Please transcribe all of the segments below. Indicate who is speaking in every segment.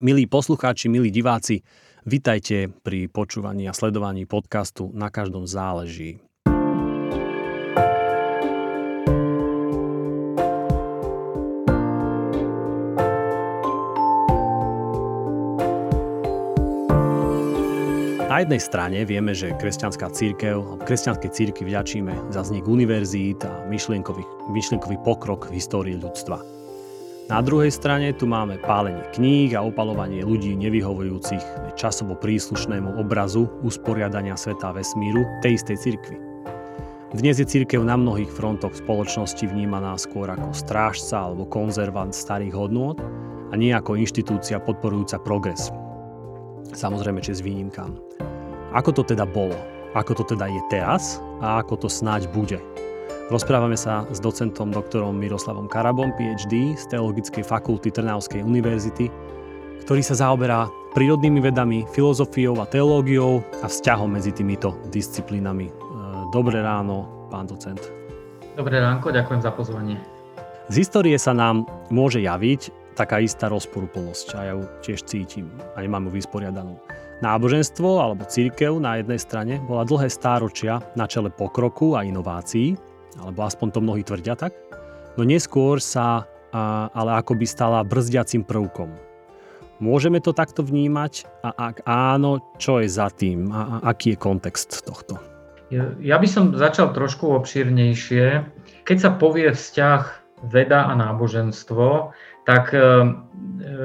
Speaker 1: Milí poslucháči, milí diváci, vitajte pri počúvaní a sledovaní podcastu Na každom záleží. Na jednej strane vieme, že kresťanská církev, kresťanskej círky vďačíme za vznik univerzít a myšlienkový, myšlienkový pokrok v histórii ľudstva. Na druhej strane tu máme pálenie kníh a opalovanie ľudí nevyhovujúcich časovo príslušnému obrazu usporiadania sveta vesmíru tej istej cirkvi. Dnes je církev na mnohých frontoch spoločnosti vnímaná skôr ako strážca alebo konzervant starých hodnôt a nie ako inštitúcia podporujúca progres. Samozrejme, či s výnimkám. Ako to teda bolo? Ako to teda je teraz? A ako to snáď bude? Rozprávame sa s docentom doktorom Miroslavom Karabom, PhD z Teologickej fakulty Trnavskej univerzity, ktorý sa zaoberá prírodnými vedami, filozofiou a teológiou a vzťahom medzi týmito disciplínami. E, dobré ráno, pán docent.
Speaker 2: Dobré ránko, ďakujem za pozvanie.
Speaker 1: Z histórie sa nám môže javiť taká istá rozporúplnosť a ja ju tiež cítim a nemám ju vysporiadanú. Náboženstvo alebo církev na jednej strane bola dlhé stáročia na čele pokroku a inovácií, alebo aspoň to mnohí tvrdia tak, no neskôr sa a, ale akoby stala brzdiacim prvkom. Môžeme to takto vnímať a ak áno, čo je za tým a, a aký je kontext tohto?
Speaker 2: Ja by som začal trošku obšírnejšie. Keď sa povie vzťah veda a náboženstvo, tak e,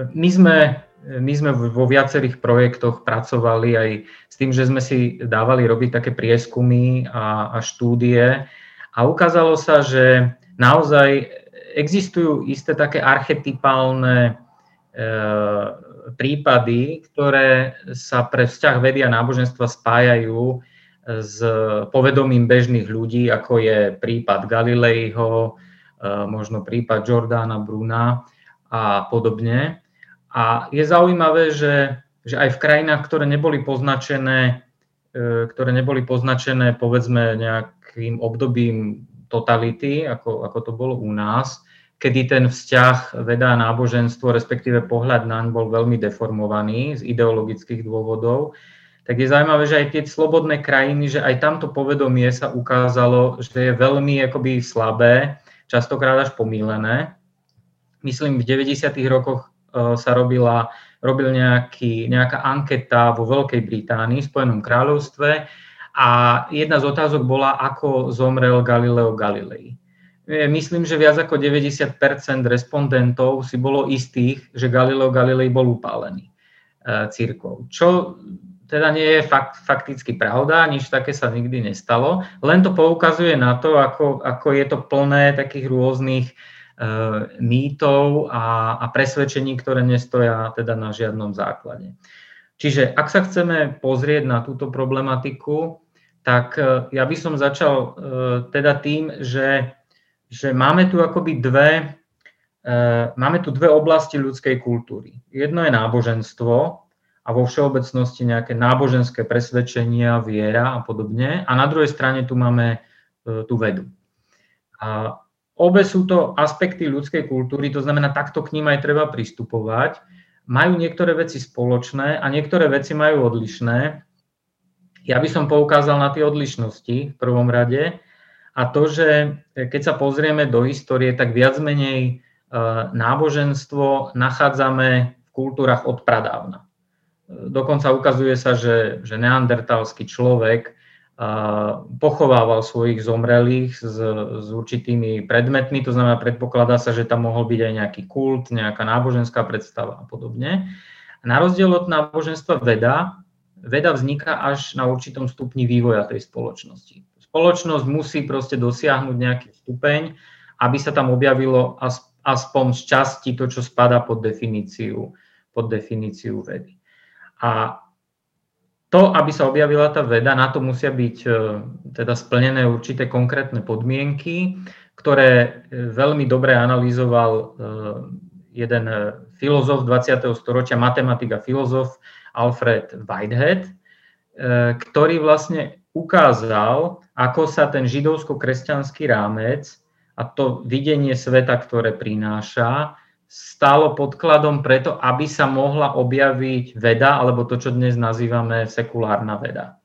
Speaker 2: my sme, my sme vo viacerých projektoch pracovali aj s tým, že sme si dávali robiť také prieskumy a, a štúdie, a ukázalo sa, že naozaj existujú isté také archetypálne e, prípady, ktoré sa pre vzťah vedy a náboženstva spájajú s povedomím bežných ľudí, ako je prípad Galilejho, e, možno prípad Jordana Bruna a podobne. A je zaujímavé, že, že aj v krajinách, ktoré neboli poznačené, e, ktoré neboli poznačené povedzme nejak takým obdobím totality, ako, ako to bolo u nás, kedy ten vzťah veda a náboženstvo, respektíve pohľad naň bol veľmi deformovaný z ideologických dôvodov, tak je zaujímavé, že aj tie slobodné krajiny, že aj tamto povedomie sa ukázalo, že je veľmi akoby slabé, častokrát až pomílené. Myslím, v 90. rokoch e, sa robila, robil nejaký, nejaká anketa vo Veľkej Británii, v Spojenom kráľovstve, a jedna z otázok bola, ako zomrel Galileo Galilei. Myslím, že viac ako 90% respondentov si bolo istých, že Galileo Galilei bol upálený e, církvou. Čo teda nie je fakt, fakticky pravda, nič také sa nikdy nestalo, len to poukazuje na to, ako, ako je to plné takých rôznych e, mýtov a, a presvedčení, ktoré nestoja teda na žiadnom základe. Čiže ak sa chceme pozrieť na túto problematiku, tak e, ja by som začal e, teda tým, že, že máme tu akoby dve, e, máme tu dve oblasti ľudskej kultúry. Jedno je náboženstvo a vo všeobecnosti nejaké náboženské presvedčenia, viera a podobne. A na druhej strane tu máme tú vedu. A obe sú to aspekty ľudskej kultúry, to znamená, takto k ním aj treba pristupovať. Majú niektoré veci spoločné a niektoré veci majú odlišné ja by som poukázal na tie odlišnosti v prvom rade a to, že keď sa pozrieme do histórie, tak viac menej e, náboženstvo nachádzame v kultúrach od pradávna. Dokonca ukazuje sa, že, že neandertalský človek e, pochovával svojich zomrelých s, s určitými predmetmi, to znamená, predpokladá sa, že tam mohol byť aj nejaký kult, nejaká náboženská predstava a podobne. Na rozdiel od náboženstva veda, veda vzniká až na určitom stupni vývoja tej spoločnosti. Spoločnosť musí proste dosiahnuť nejaký stupeň, aby sa tam objavilo aspoň z časti to, čo spada pod definíciu, pod definíciu vedy. A to, aby sa objavila tá veda, na to musia byť e, teda splnené určité konkrétne podmienky, ktoré e, veľmi dobre analyzoval e, jeden filozof 20. storočia, matematik a filozof Alfred Whitehead, e, ktorý vlastne ukázal, ako sa ten židovsko-kresťanský rámec a to videnie sveta, ktoré prináša, stálo podkladom preto, aby sa mohla objaviť veda, alebo to, čo dnes nazývame sekulárna veda.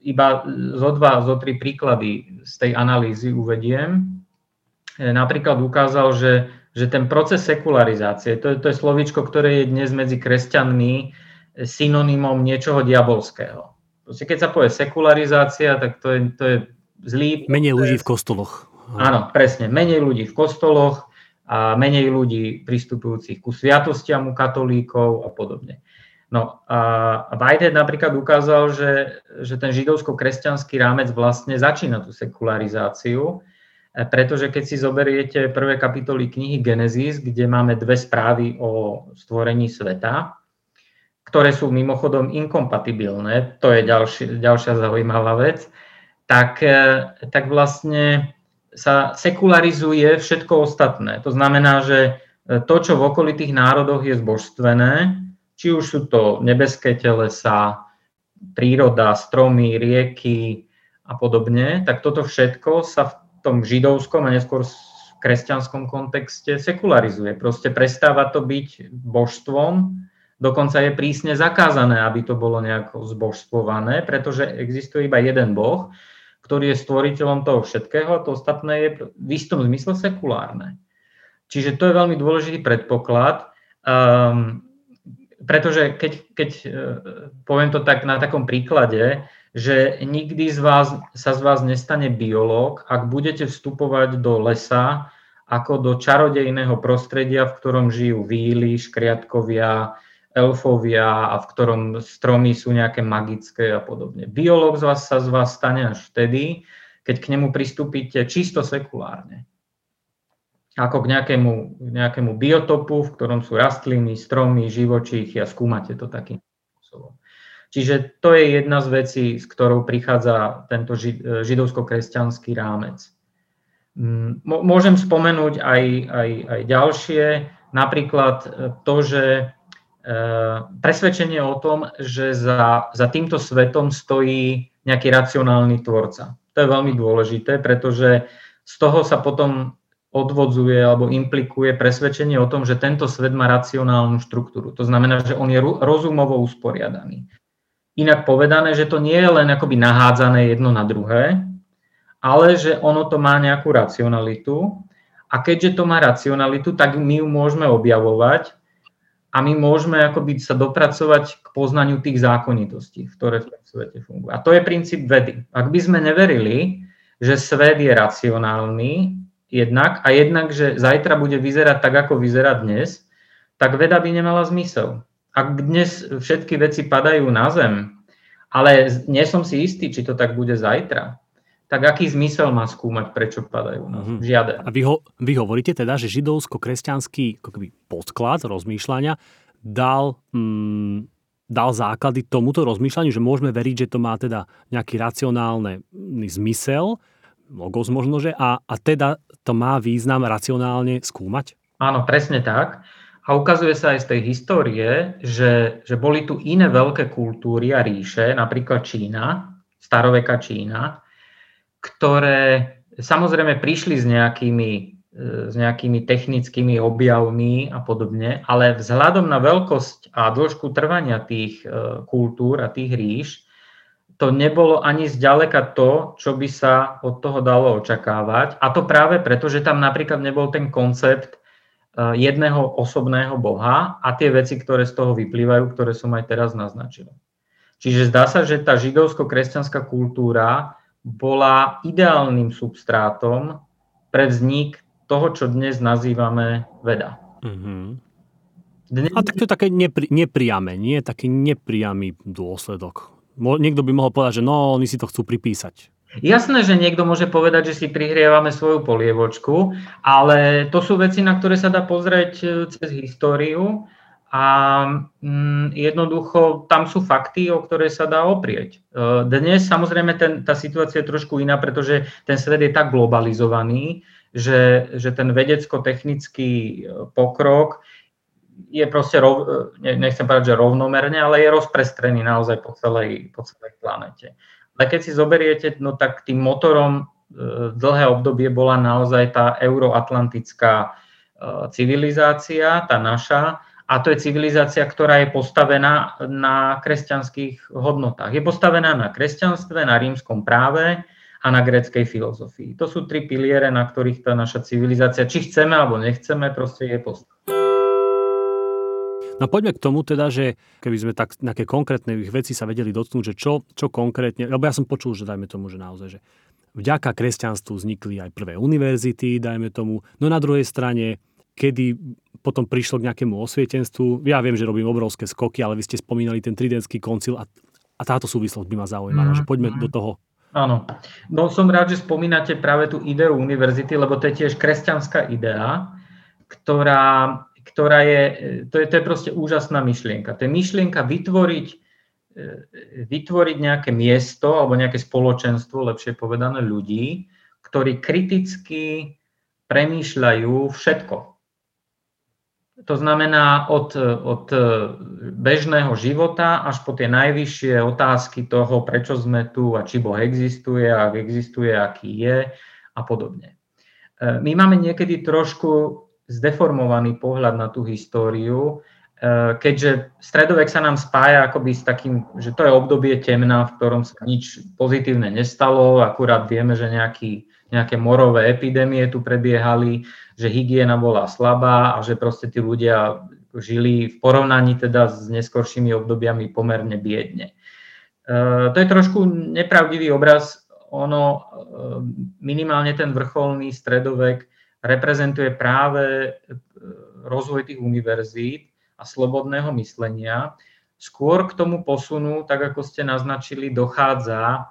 Speaker 2: Iba zo dva, zo tri príklady z tej analýzy uvediem. Napríklad ukázal, že, že ten proces sekularizácie, to je, to je slovičko, ktoré je dnes medzi kresťanmi synonymom niečoho diabolského. Proste keď sa povie sekularizácia, tak to je, to je zlý...
Speaker 1: Menej ľudí v kostoloch.
Speaker 2: Áno, presne. Menej ľudí v kostoloch, a menej ľudí pristupujúcich ku sviatostiam u katolíkov a podobne. No a Whitehead napríklad ukázal, že, že ten židovsko-kresťanský rámec vlastne začína tú sekularizáciu, pretože keď si zoberiete prvé kapitoly knihy Genesis, kde máme dve správy o stvorení sveta, ktoré sú mimochodom inkompatibilné, to je ďalší, ďalšia zaujímavá vec, tak, e, tak vlastne sa sekularizuje všetko ostatné. To znamená, že e, to, čo v okolitých národoch je zbožstvené, či už sú to nebeské telesa, príroda, stromy, rieky a podobne, tak toto všetko sa v tom židovskom a neskôr kresťanskom kontexte sekularizuje. Proste prestáva to byť božstvom, dokonca je prísne zakázané, aby to bolo nejako zbožstvované, pretože existuje iba jeden boh ktorý je stvoriteľom toho všetkého a to ostatné je v istom zmysle sekulárne. Čiže to je veľmi dôležitý predpoklad, um, pretože keď, keď uh, poviem to tak na takom príklade, že nikdy z vás, sa z vás nestane biológ, ak budete vstupovať do lesa ako do čarodejného prostredia, v ktorom žijú víly, škriatkovia, elfovia a v ktorom stromy sú nejaké magické a podobne. Biológ z vás sa z vás stane až vtedy, keď k nemu pristúpite čisto sekulárne. Ako k nejakému, nejakému biotopu, v ktorom sú rastliny, stromy, živočíchy a skúmate to takým spôsobom. Čiže to je jedna z vecí, s ktorou prichádza tento židovsko-kresťanský rámec. Mm, môžem spomenúť aj, aj, aj ďalšie, napríklad to, že Eh, presvedčenie o tom, že za, za týmto svetom stojí nejaký racionálny tvorca. To je veľmi dôležité, pretože z toho sa potom odvodzuje alebo implikuje presvedčenie o tom, že tento svet má racionálnu štruktúru. To znamená, že on je rozumovo usporiadaný. Inak povedané, že to nie je len akoby nahádzané jedno na druhé, ale že ono to má nejakú racionalitu a keďže to má racionalitu, tak my ju môžeme objavovať a my môžeme akoby sa dopracovať k poznaniu tých zákonitostí, ktoré v tom svete fungujú. A to je princíp vedy. Ak by sme neverili, že svet je racionálny jednak a jednak, že zajtra bude vyzerať tak, ako vyzerá dnes, tak veda by nemala zmysel. Ak dnes všetky veci padajú na zem, ale nie som si istý, či to tak bude zajtra, tak aký zmysel má skúmať, prečo padajú? No, mm-hmm. Žiaden.
Speaker 1: A vy, ho, vy hovoríte teda, že židovsko-kresťanský podklad rozmýšľania dal, mm, dal základy tomuto rozmýšľaniu, že môžeme veriť, že to má teda nejaký racionálny zmysel, logos možno, že a, a teda to má význam racionálne skúmať?
Speaker 2: Áno, presne tak. A ukazuje sa aj z tej histórie, že, že boli tu iné veľké kultúry a ríše, napríklad Čína, staroveka Čína, ktoré samozrejme prišli s nejakými, e, s nejakými technickými objavmi a podobne, ale vzhľadom na veľkosť a dĺžku trvania tých e, kultúr a tých ríš, to nebolo ani zďaleka to, čo by sa od toho dalo očakávať. A to práve preto, že tam napríklad nebol ten koncept jedného osobného boha a tie veci, ktoré z toho vyplývajú, ktoré som aj teraz naznačil. Čiže zdá sa, že tá židovsko-kresťanská kultúra bola ideálnym substrátom pre vznik toho, čo dnes nazývame veda. Mm-hmm.
Speaker 1: Dnes... A tak to je také nepri, nepriame, nie? Taký nepriamy dôsledok. Niekto by mohol povedať, že no, oni si to chcú pripísať.
Speaker 2: Jasné, že niekto môže povedať, že si prihrievame svoju polievočku, ale to sú veci, na ktoré sa dá pozrieť e, cez históriu a mm, jednoducho tam sú fakty, o ktoré sa dá oprieť. E, dnes samozrejme ten, tá situácia je trošku iná, pretože ten svet je tak globalizovaný, že, že ten vedecko-technický e, pokrok je proste, rov, nechcem povedať, že rovnomerne, ale je rozprestrený naozaj po celej, po celej planete. Ale keď si zoberiete, no tak tým motorom dlhé obdobie bola naozaj tá euroatlantická civilizácia, tá naša, a to je civilizácia, ktorá je postavená na kresťanských hodnotách. Je postavená na kresťanstve, na rímskom práve a na gréckej filozofii. To sú tri piliere, na ktorých tá naša civilizácia, či chceme alebo nechceme, proste je postavená.
Speaker 1: No poďme k tomu teda, že keby sme tak nejaké konkrétne veci sa vedeli dotknúť, že čo, čo konkrétne, lebo ja som počul, že dajme tomu, že naozaj, že vďaka kresťanstvu vznikli aj prvé univerzity, dajme tomu, no na druhej strane, kedy potom prišlo k nejakému osvietenstvu, ja viem, že robím obrovské skoky, ale vy ste spomínali ten tridentský koncil a, a táto súvislosť by ma zaujímala, mm. že poďme do toho
Speaker 2: Áno. No som rád, že spomínate práve tú ideu univerzity, lebo to je tiež kresťanská idea, ktorá ktorá je, to je, to je proste úžasná myšlienka. To je myšlienka vytvoriť, e, vytvoriť nejaké miesto alebo nejaké spoločenstvo, lepšie povedané ľudí, ktorí kriticky premýšľajú všetko. To znamená od, od bežného života až po tie najvyššie otázky toho, prečo sme tu a či Boh existuje, ak existuje, aký je a podobne. E, my máme niekedy trošku zdeformovaný pohľad na tú históriu, e, keďže stredovek sa nám spája akoby s takým, že to je obdobie temna, v ktorom sa nič pozitívne nestalo, akurát vieme, že nejaký, nejaké morové epidémie tu prebiehali, že hygiena bola slabá a že proste tí ľudia žili v porovnaní teda s neskoršími obdobiami pomerne biedne. E, to je trošku nepravdivý obraz, ono e, minimálne ten vrcholný stredovek reprezentuje práve e, rozvoj tých univerzít a slobodného myslenia. Skôr k tomu posunu, tak ako ste naznačili, dochádza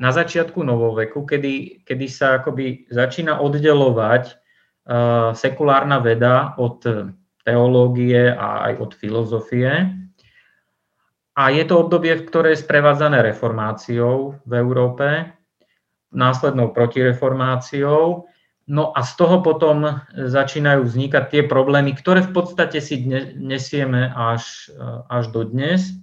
Speaker 2: na začiatku novoveku, kedy, kedy sa akoby začína oddelovať uh, sekulárna veda od teológie a aj od filozofie. A je to obdobie, v ktoré je sprevádzané reformáciou v Európe, následnou protireformáciou No a z toho potom začínajú vznikať tie problémy, ktoré v podstate si nesieme až, až do dnes.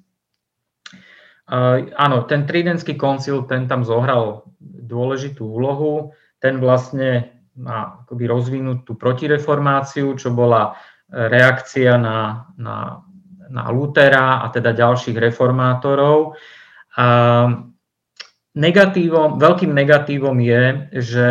Speaker 2: Áno, ten Tridentský koncil, ten tam zohral dôležitú úlohu. Ten vlastne má akoby rozvinúť tú protireformáciu, čo bola reakcia na, na, na Lutera a teda ďalších reformátorov. A negatívom, veľkým negatívom je, že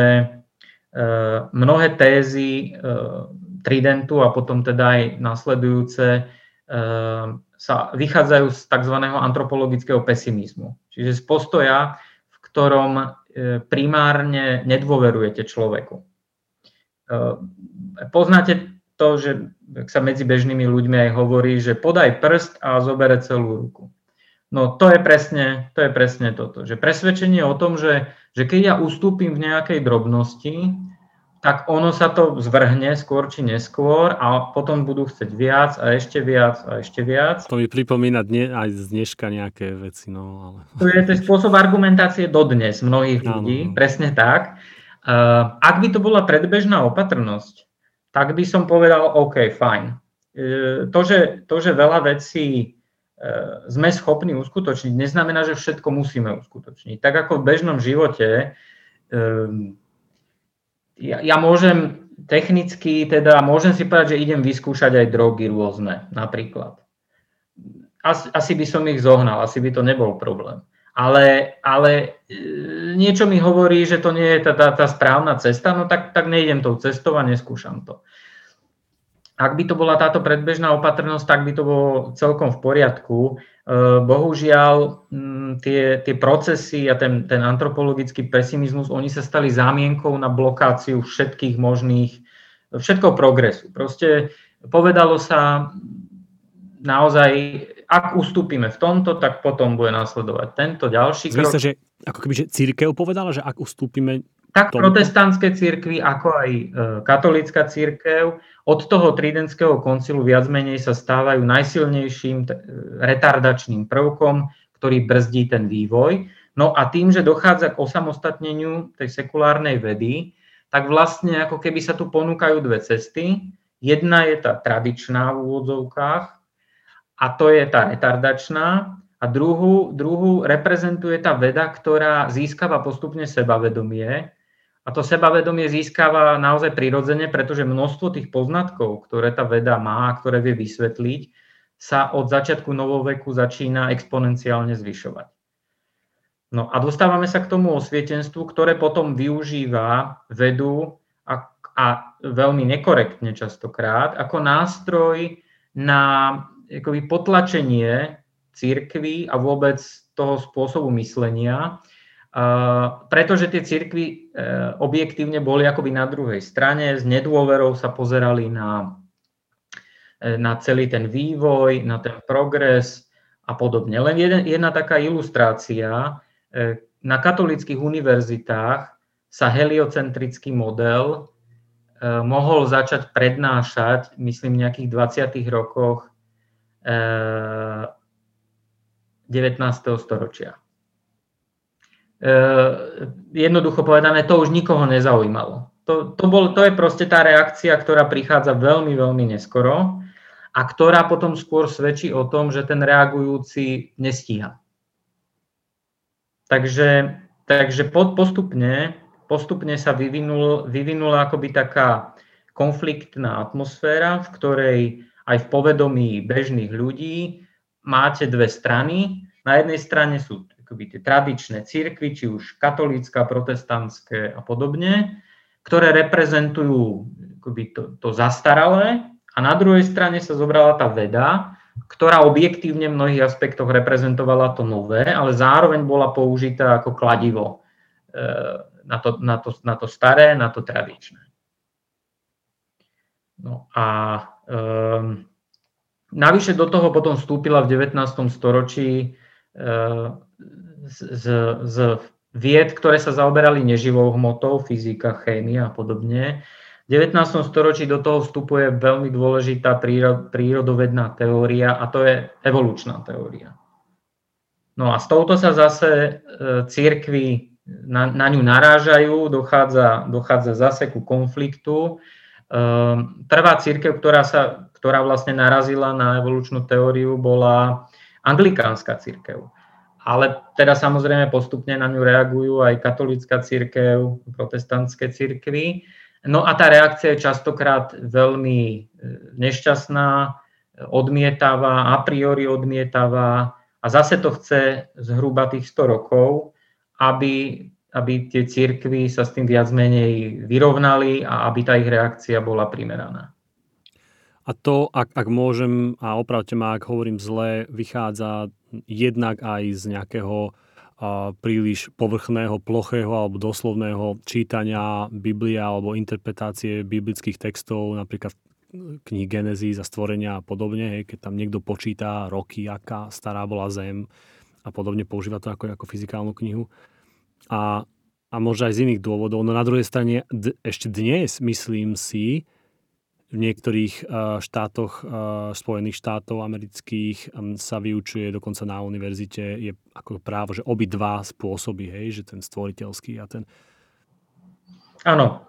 Speaker 2: mnohé tézy eh, Tridentu a potom teda aj nasledujúce eh, sa vychádzajú z tzv. antropologického pesimizmu. Čiže z postoja, v ktorom primárne nedôverujete človeku. Poznáte to, že sa medzi bežnými ľuďmi aj hovorí, že podaj prst a zobere celú ruku. No to je presne, to je presne toto, že presvedčenie o tom, že, že keď ja ustúpim v nejakej drobnosti, tak ono sa to zvrhne skôr či neskôr a potom budú chcieť viac a ešte viac a ešte viac.
Speaker 1: To mi pripomína dne, aj z dneška nejaké veci. No, ale...
Speaker 2: To je ten spôsob argumentácie dodnes mnohých ľudí, ano. presne tak. Uh, ak by to bola predbežná opatrnosť, tak by som povedal, OK, fajn. Uh, to, že, to, že veľa vecí sme schopní uskutočniť, neznamená, že všetko musíme uskutočniť. Tak ako v bežnom živote, uh, ja, ja môžem technicky, teda môžem si povedať, že idem vyskúšať aj drogy rôzne, napríklad. Asi, asi by som ich zohnal, asi by to nebol problém. Ale, ale e, niečo mi hovorí, že to nie je tá, tá, tá správna cesta, no tak, tak nejdem tou cestou a neskúšam to. Ak by to bola táto predbežná opatrnosť, tak by to bolo celkom v poriadku. E, bohužiaľ, tie, tie procesy a ten, ten antropologický pesimizmus, oni sa stali zámienkou na blokáciu všetkých možných, všetkého progresu. Proste povedalo sa naozaj, ak ustúpime v tomto, tak potom bude nasledovať tento ďalší
Speaker 1: krok. Sa, že ako keby, že církev povedala, že ak ustúpime
Speaker 2: tak protestantské církvy, ako aj e, katolická církev od toho tridentského koncilu viac menej sa stávajú najsilnejším retardačným prvkom, ktorý brzdí ten vývoj. No a tým, že dochádza k osamostatneniu tej sekulárnej vedy, tak vlastne ako keby sa tu ponúkajú dve cesty. Jedna je tá tradičná v úvodzovkách a to je tá retardačná a druhú, druhú reprezentuje tá veda, ktorá získava postupne sebavedomie A to sebavedomie získava naozaj prirodzene, pretože množstvo tých poznatkov, ktoré tá veda má, ktoré vie vysvetliť, sa od začiatku novoveku začína exponenciálne zvyšovať. No a dostávame sa k tomu osvietenstvu, ktoré potom využíva vedu a, a veľmi nekorektne častokrát ako nástroj na akoby, potlačenie církvy a vôbec toho spôsobu myslenia, pretože tie cirkvy e, objektívne boli akoby na druhej strane, s nedôverou sa pozerali na, e, na celý ten vývoj, na ten progres a podobne. Len jeden, jedna taká ilustrácia. E, na katolických univerzitách sa heliocentrický model mohol začať prednášať, myslím, v nejakých 20. rokoch 19. storočia. E, jednoducho povedané, to už nikoho nezaujímalo. To, to, bol, to je proste tá reakcia, ktorá prichádza veľmi, veľmi neskoro a ktorá potom skôr svedčí o tom, že ten reagujúci nestíha. Takže, takže postupne, postupne sa vyvinul, vyvinula akoby taká konfliktná atmosféra, v ktorej aj v povedomí bežných ľudí máte dve strany. Na jednej strane sú akoby tie tradičné církvy, či už katolícka, protestantské a podobne, ktoré reprezentujú akoby to, to zastaralé a na druhej strane sa zobrala tá veda, ktorá objektívne v mnohých aspektoch reprezentovala to nové, ale zároveň bola použitá ako kladivo e, na to, na to, na to staré, na to tradičné. No a um, navyše do toho potom vstúpila v 19. storočí uh, z, z vied, ktoré sa zaoberali neživou hmotou, fyzika, chémia a podobne. V 19. storočí do toho vstupuje veľmi dôležitá prírodovedná teória a to je evolučná teória. No a s touto sa zase e, církvy na, na ňu narážajú, dochádza, dochádza zase ku konfliktu. Um, prvá církev, ktorá, sa, ktorá vlastne narazila na evolučnú teóriu, bola anglikánska církev ale teda samozrejme postupne na ňu reagujú aj katolická církev, protestantské církvy. No a tá reakcia je častokrát veľmi e, nešťastná, odmietavá, a priori odmietavá a zase to chce zhruba tých 100 rokov, aby, aby tie církvy sa s tým viac menej vyrovnali a aby tá ich reakcia bola primeraná.
Speaker 1: A to, ak, ak môžem, a opravte ma, ak hovorím zle, vychádza jednak aj z nejakého a, príliš povrchného, plochého alebo doslovného čítania Biblie alebo interpretácie biblických textov, napríklad kníh Genesis a stvorenia a podobne, hej, keď tam niekto počíta roky, aká stará bola Zem a podobne, používa to ako, ako fyzikálnu knihu. A, a možno aj z iných dôvodov. No na druhej strane, d- ešte dnes, myslím si, v niektorých eh, štátoch eh, Spojených štátov amerických hm, sa vyučuje dokonca na univerzite je ako právo, že obi dva spôsoby, hej, že ten stvoriteľský a ten...
Speaker 2: Áno.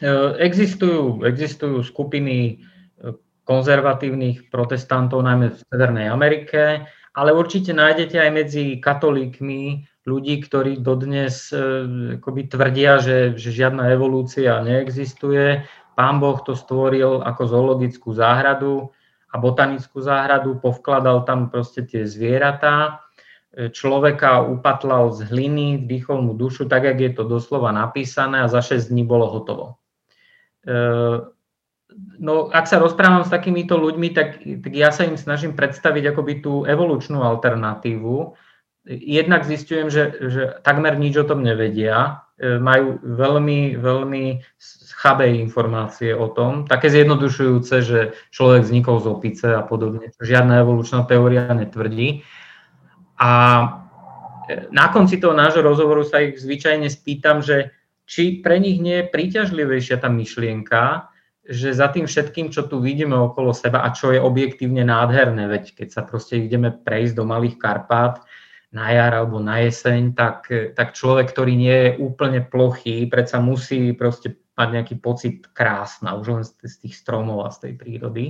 Speaker 2: Eh, existujú, existujú skupiny konzervatívnych protestantov, najmä v Severnej Amerike, ale určite nájdete aj medzi katolíkmi ľudí, ktorí dodnes akoby tvrdia, že, že žiadna evolúcia neexistuje, Pán Boh to stvoril ako zoologickú záhradu a botanickú záhradu, povkladal tam proste tie zvieratá, človeka upatlal z hliny, vdýchol mu dušu, tak, jak je to doslova napísané a za 6 dní bolo hotovo. E, no, ak sa rozprávam s takýmito ľuďmi, tak, tak ja sa im snažím predstaviť akoby tú evolučnú alternatívu. Jednak zistujem, že, že takmer nič o tom nevedia, E, majú veľmi, veľmi chabé informácie o tom, také zjednodušujúce, že človek vznikol z opice a podobne, žiadna evolučná teória netvrdí. A e, na konci toho nášho rozhovoru sa ich zvyčajne spýtam, že či pre nich nie je príťažlivejšia tá myšlienka, že za tým všetkým, čo tu vidíme okolo seba a čo je objektívne nádherné, veď keď sa proste ideme prejsť do Malých Karpát, na jar alebo na jeseň, tak, tak človek, ktorý nie je úplne plochý, predsa musí proste mať nejaký pocit krásna, už len z tých stromov a z tej prírody.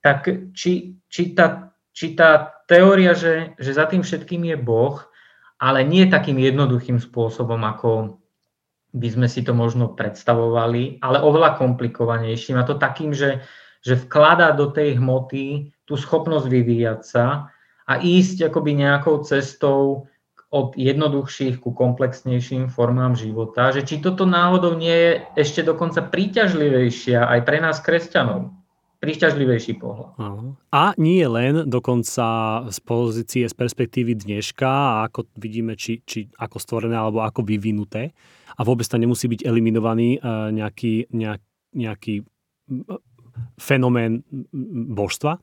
Speaker 2: Tak či, či, tá, či tá teória, že, že za tým všetkým je Boh, ale nie takým jednoduchým spôsobom, ako, by sme si to možno predstavovali, ale oveľa komplikovanejším a to takým, že, že vkladá do tej hmoty tú schopnosť vyvíjať sa a ísť akoby nejakou cestou od jednoduchších ku komplexnejším formám života, že či toto náhodou nie je ešte dokonca príťažlivejšia aj pre nás kresťanov príťažlivejší pohľad.
Speaker 1: A nie len dokonca z pozície, z perspektívy dneška, ako vidíme, či, či ako stvorené alebo ako vyvinuté. A vôbec tam nemusí byť eliminovaný e, nejaký, nejak, nejaký fenomén božstva,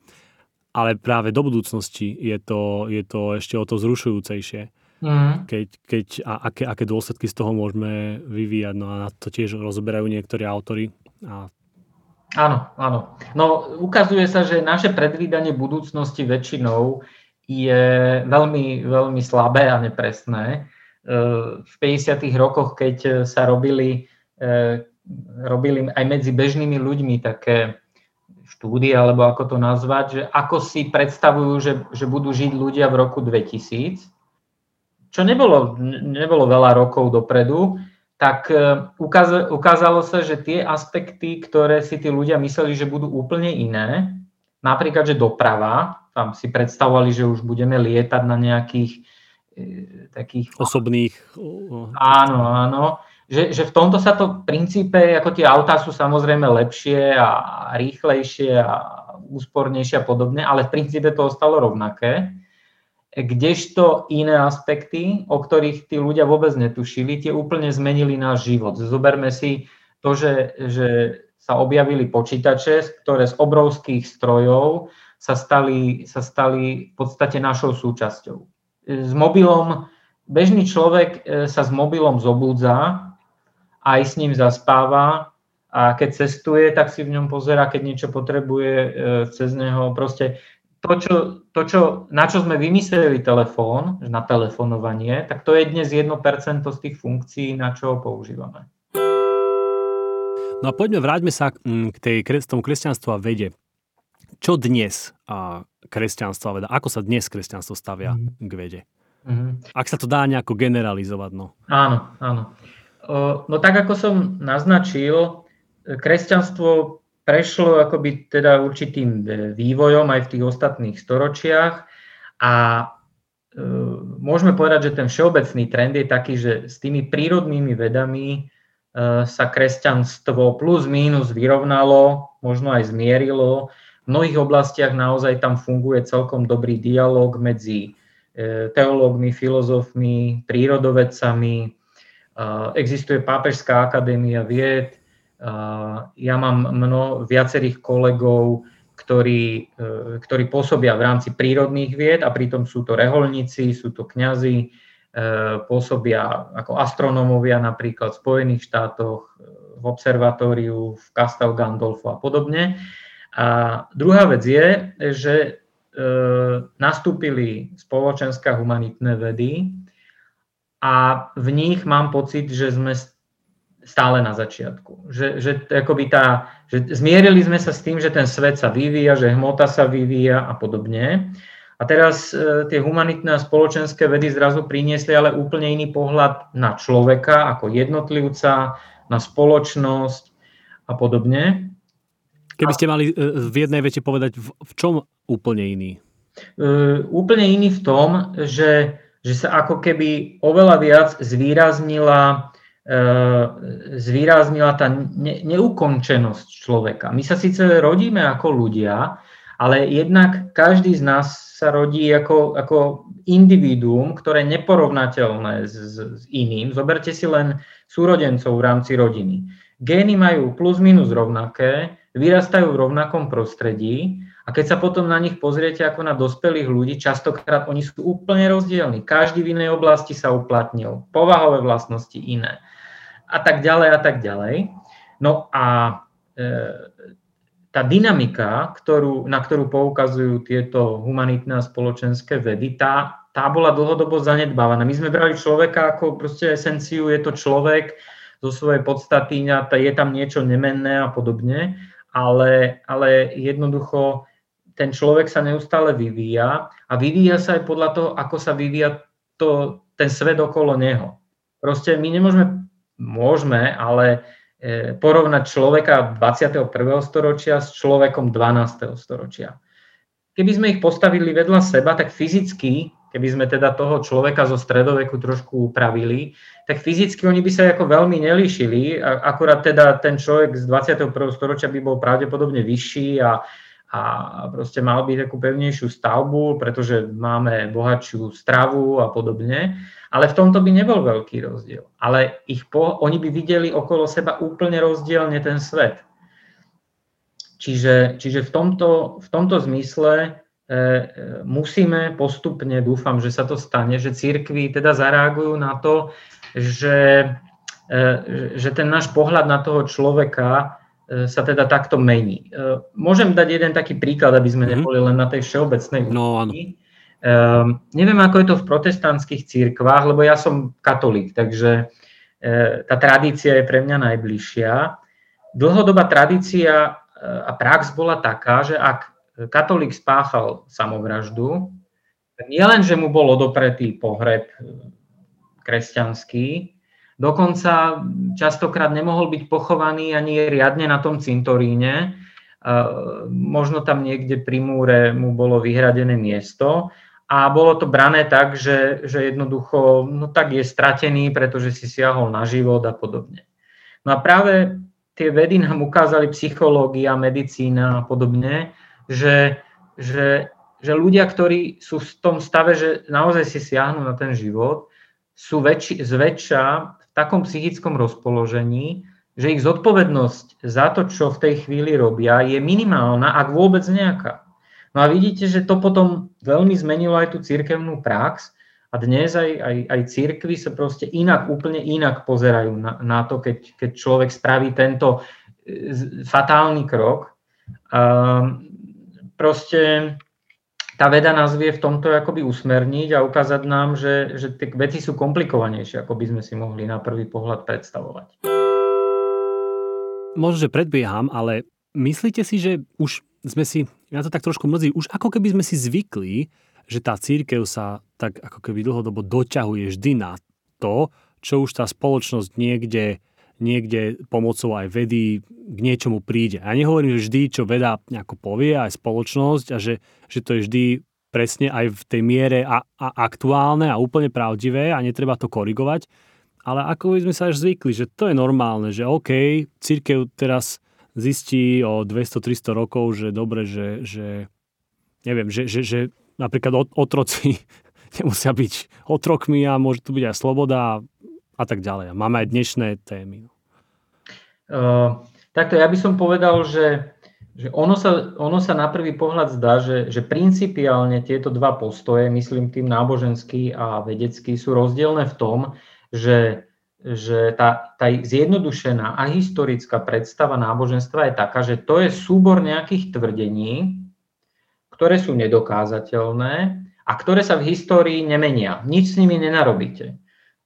Speaker 1: ale práve do budúcnosti je to, je to ešte o to zrušujúcejšie. Mm. Keď, keď, a aké, aké dôsledky z toho môžeme vyvíjať. No a to tiež rozoberajú niektorí autory a
Speaker 2: Áno, áno. No ukazuje sa, že naše predvídanie budúcnosti väčšinou je veľmi, veľmi slabé a nepresné. E, v 50. rokoch, keď sa robili, e, robili aj medzi bežnými ľuďmi také štúdie, alebo ako to nazvať, že ako si predstavujú, že, že budú žiť ľudia v roku 2000, čo nebolo, nebolo veľa rokov dopredu, tak e, ukázalo sa, že tie aspekty, ktoré si tí ľudia mysleli, že budú úplne iné, napríklad, že doprava, tam si predstavovali, že už budeme lietať na nejakých e, takých...
Speaker 1: Osobných...
Speaker 2: Áno, áno. Že, že v tomto sa to v princípe, ako tie autá sú samozrejme lepšie a rýchlejšie a úspornejšie a podobne, ale v princípe to ostalo rovnaké kdežto iné aspekty, o ktorých tí ľudia vôbec netušili, tie úplne zmenili náš život. Zoberme si to, že, že sa objavili počítače, ktoré z obrovských strojov sa stali, sa stali v podstate našou súčasťou. S mobilom, bežný človek e, sa s mobilom zobúdza, aj s ním zaspáva a keď cestuje, tak si v ňom pozera, keď niečo potrebuje e, cez neho. Proste to, čo, to čo, na čo sme vymysleli telefón, na telefonovanie, tak to je dnes 1% z tých funkcií, na čo ho používame.
Speaker 1: No a poďme, vráťme sa mm, k tej, tomu kresťanstvu a vede. Čo dnes a kresťanstvo a veda? Ako sa dnes kresťanstvo stavia mm. k vede? Mm. Ak sa to dá nejako generalizovať, no.
Speaker 2: Áno, áno. No tak ako som naznačil, kresťanstvo prešlo akoby teda určitým e, vývojom aj v tých ostatných storočiach a e, môžeme povedať, že ten všeobecný trend je taký, že s tými prírodnými vedami e, sa kresťanstvo plus mínus vyrovnalo, možno aj zmierilo. V mnohých oblastiach naozaj tam funguje celkom dobrý dialog medzi teológmi, filozofmi, prírodovedcami. Existuje Pápežská akadémia vied, ja mám mno viacerých kolegov, ktorí, e, ktorí pôsobia v rámci prírodných vied a pritom sú to reholníci, sú to kňazi, e, pôsobia ako astronómovia napríklad v Spojených štátoch, v observatóriu, v Castel Gandolfo a podobne. A druhá vec je, že nastúpili spoločenské humanitné vedy a v nich mám pocit, že sme stále na začiatku. Že, že, akoby tá, že zmierili sme sa s tým, že ten svet sa vyvíja, že hmota sa vyvíja a podobne. A teraz e, tie humanitné a spoločenské vedy zrazu priniesli ale úplne iný pohľad na človeka ako jednotlivca, na spoločnosť a podobne.
Speaker 1: Keby ste mali e, v jednej vete povedať, v, v čom úplne iný?
Speaker 2: E, úplne iný v tom, že, že sa ako keby oveľa viac zvýraznila zvýraznila tá ne, neukončenosť človeka. My sa síce rodíme ako ľudia, ale jednak každý z nás sa rodí ako, ako individuum, ktoré je neporovnateľné s, s iným. Zoberte si len súrodencov v rámci rodiny. Gény majú plus minus rovnaké, vyrastajú v rovnakom prostredí a keď sa potom na nich pozriete ako na dospelých ľudí, častokrát oni sú úplne rozdielni. Každý v inej oblasti sa uplatnil, povahové vlastnosti iné a tak ďalej a tak ďalej. No a e, tá dynamika, ktorú, na ktorú poukazujú tieto humanitné a spoločenské vedy, tá, tá bola dlhodobo zanedbávaná. My sme brali človeka ako proste esenciu, je to človek zo svojej podstaty, je tam niečo nemenné a podobne, ale, ale jednoducho ten človek sa neustále vyvíja a vyvíja sa aj podľa toho, ako sa vyvíja to, ten svet okolo neho. Proste my nemôžeme môžeme, ale e, porovnať človeka 21. storočia s človekom 12. storočia. Keby sme ich postavili vedľa seba, tak fyzicky, keby sme teda toho človeka zo stredoveku trošku upravili, tak fyzicky oni by sa ako veľmi nelíšili, akurát teda ten človek z 21. storočia by bol pravdepodobne vyšší a, a proste mal byť takú pevnejšiu stavbu, pretože máme bohatšiu stravu a podobne. Ale v tomto by nebol veľký rozdiel. Ale ich po, oni by videli okolo seba úplne rozdielne ten svet. Čiže, čiže v, tomto, v tomto zmysle e, e, musíme postupne, dúfam, že sa to stane, že církvy teda zareagujú na to, že, e, že ten náš pohľad na toho človeka E, sa teda takto mení. E, môžem dať jeden taký príklad, aby sme mm-hmm. neboli len na tej všeobecnej
Speaker 1: no, áno.
Speaker 2: Um, neviem, ako je to v protestantských církvách, lebo ja som katolík, takže uh, tá tradícia je pre mňa najbližšia. Dlhodobá tradícia uh, a prax bola taká, že ak katolík spáchal samovraždu, tak nielen, že mu bol odopretý pohreb kresťanský, Dokonca častokrát nemohol byť pochovaný ani riadne na tom cintoríne. Možno tam niekde pri múre mu bolo vyhradené miesto a bolo to brané tak, že, že jednoducho no tak je stratený, pretože si siahol na život a podobne. No a práve tie vedy nám ukázali psychológia, medicína a podobne, že, že, že ľudia, ktorí sú v tom stave, že naozaj si siahnu na ten život, sú väčši, zväčša v takom psychickom rozpoložení, že ich zodpovednosť za to, čo v tej chvíli robia, je minimálna, ak vôbec nejaká. No a vidíte, že to potom veľmi zmenilo aj tú církevnú prax a dnes aj, aj, aj církvy sa proste inak, úplne inak pozerajú na, na to, keď, keď človek spraví tento e, fatálny krok. Um, proste tá veda nás vie v tomto akoby usmerniť a ukázať nám, že, že tie veci sú komplikovanejšie, ako by sme si mohli na prvý pohľad predstavovať.
Speaker 1: Možno, že predbieham, ale myslíte si, že už sme si, ja to tak trošku mrzí, už ako keby sme si zvykli, že tá církev sa tak ako keby dlhodobo doťahuje vždy na to, čo už tá spoločnosť niekde niekde pomocou aj vedy k niečomu príde. Ja nehovorím, že vždy, čo veda nejako povie, aj spoločnosť, a že, že to je vždy presne aj v tej miere a, a aktuálne a úplne pravdivé a netreba to korigovať. Ale ako by sme sa až zvykli, že to je normálne, že OK, církev teraz zistí o 200-300 rokov, že dobre, že, že neviem, že, že, že napríklad otroci nemusia byť otrokmi a môže tu byť aj sloboda a tak ďalej. A máme aj dnešné témy.
Speaker 2: Uh, takto ja by som povedal, že, že ono, sa, ono sa na prvý pohľad zdá, že, že principiálne tieto dva postoje, myslím tým náboženský a vedecký, sú rozdielne v tom, že, že tá, tá zjednodušená a historická predstava náboženstva je taká, že to je súbor nejakých tvrdení, ktoré sú nedokázateľné a ktoré sa v histórii nemenia. Nič s nimi nenarobíte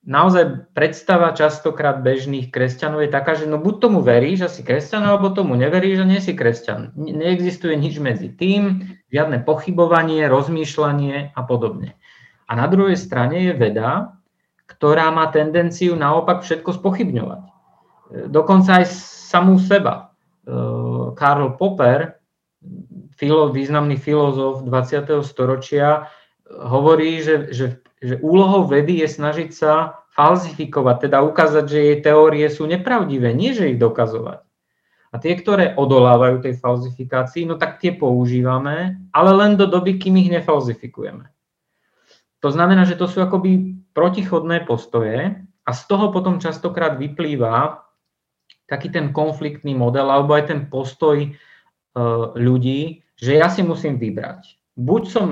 Speaker 2: naozaj predstava častokrát bežných kresťanov je taká, že no buď tomu veríš, že si kresťan, alebo tomu neveríš, že nie si kresťan. Neexistuje nič medzi tým, žiadne pochybovanie, rozmýšľanie a podobne. A na druhej strane je veda, ktorá má tendenciu naopak všetko spochybňovať. Dokonca aj samú seba. E, Karl Popper, filo, významný filozof 20. storočia, hovorí, že, že že úlohou vedy je snažiť sa falzifikovať, teda ukázať, že jej teórie sú nepravdivé, nie že ich dokazovať. A tie, ktoré odolávajú tej falzifikácii, no tak tie používame, ale len do doby, kým ich nefalzifikujeme. To znamená, že to sú akoby protichodné postoje a z toho potom častokrát vyplýva taký ten konfliktný model alebo aj ten postoj e, ľudí, že ja si musím vybrať. Buď som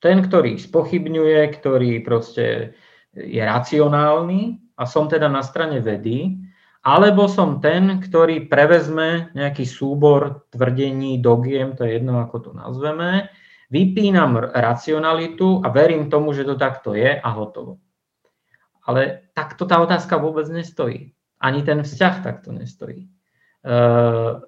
Speaker 2: ten, ktorý spochybňuje, ktorý proste je racionálny a som teda na strane vedy, alebo som ten, ktorý prevezme nejaký súbor tvrdení, dogiem, to je jedno, ako to nazveme, vypínam racionalitu a verím tomu, že to takto je a hotovo. Ale takto tá otázka vôbec nestojí. Ani ten vzťah takto nestojí. Uh,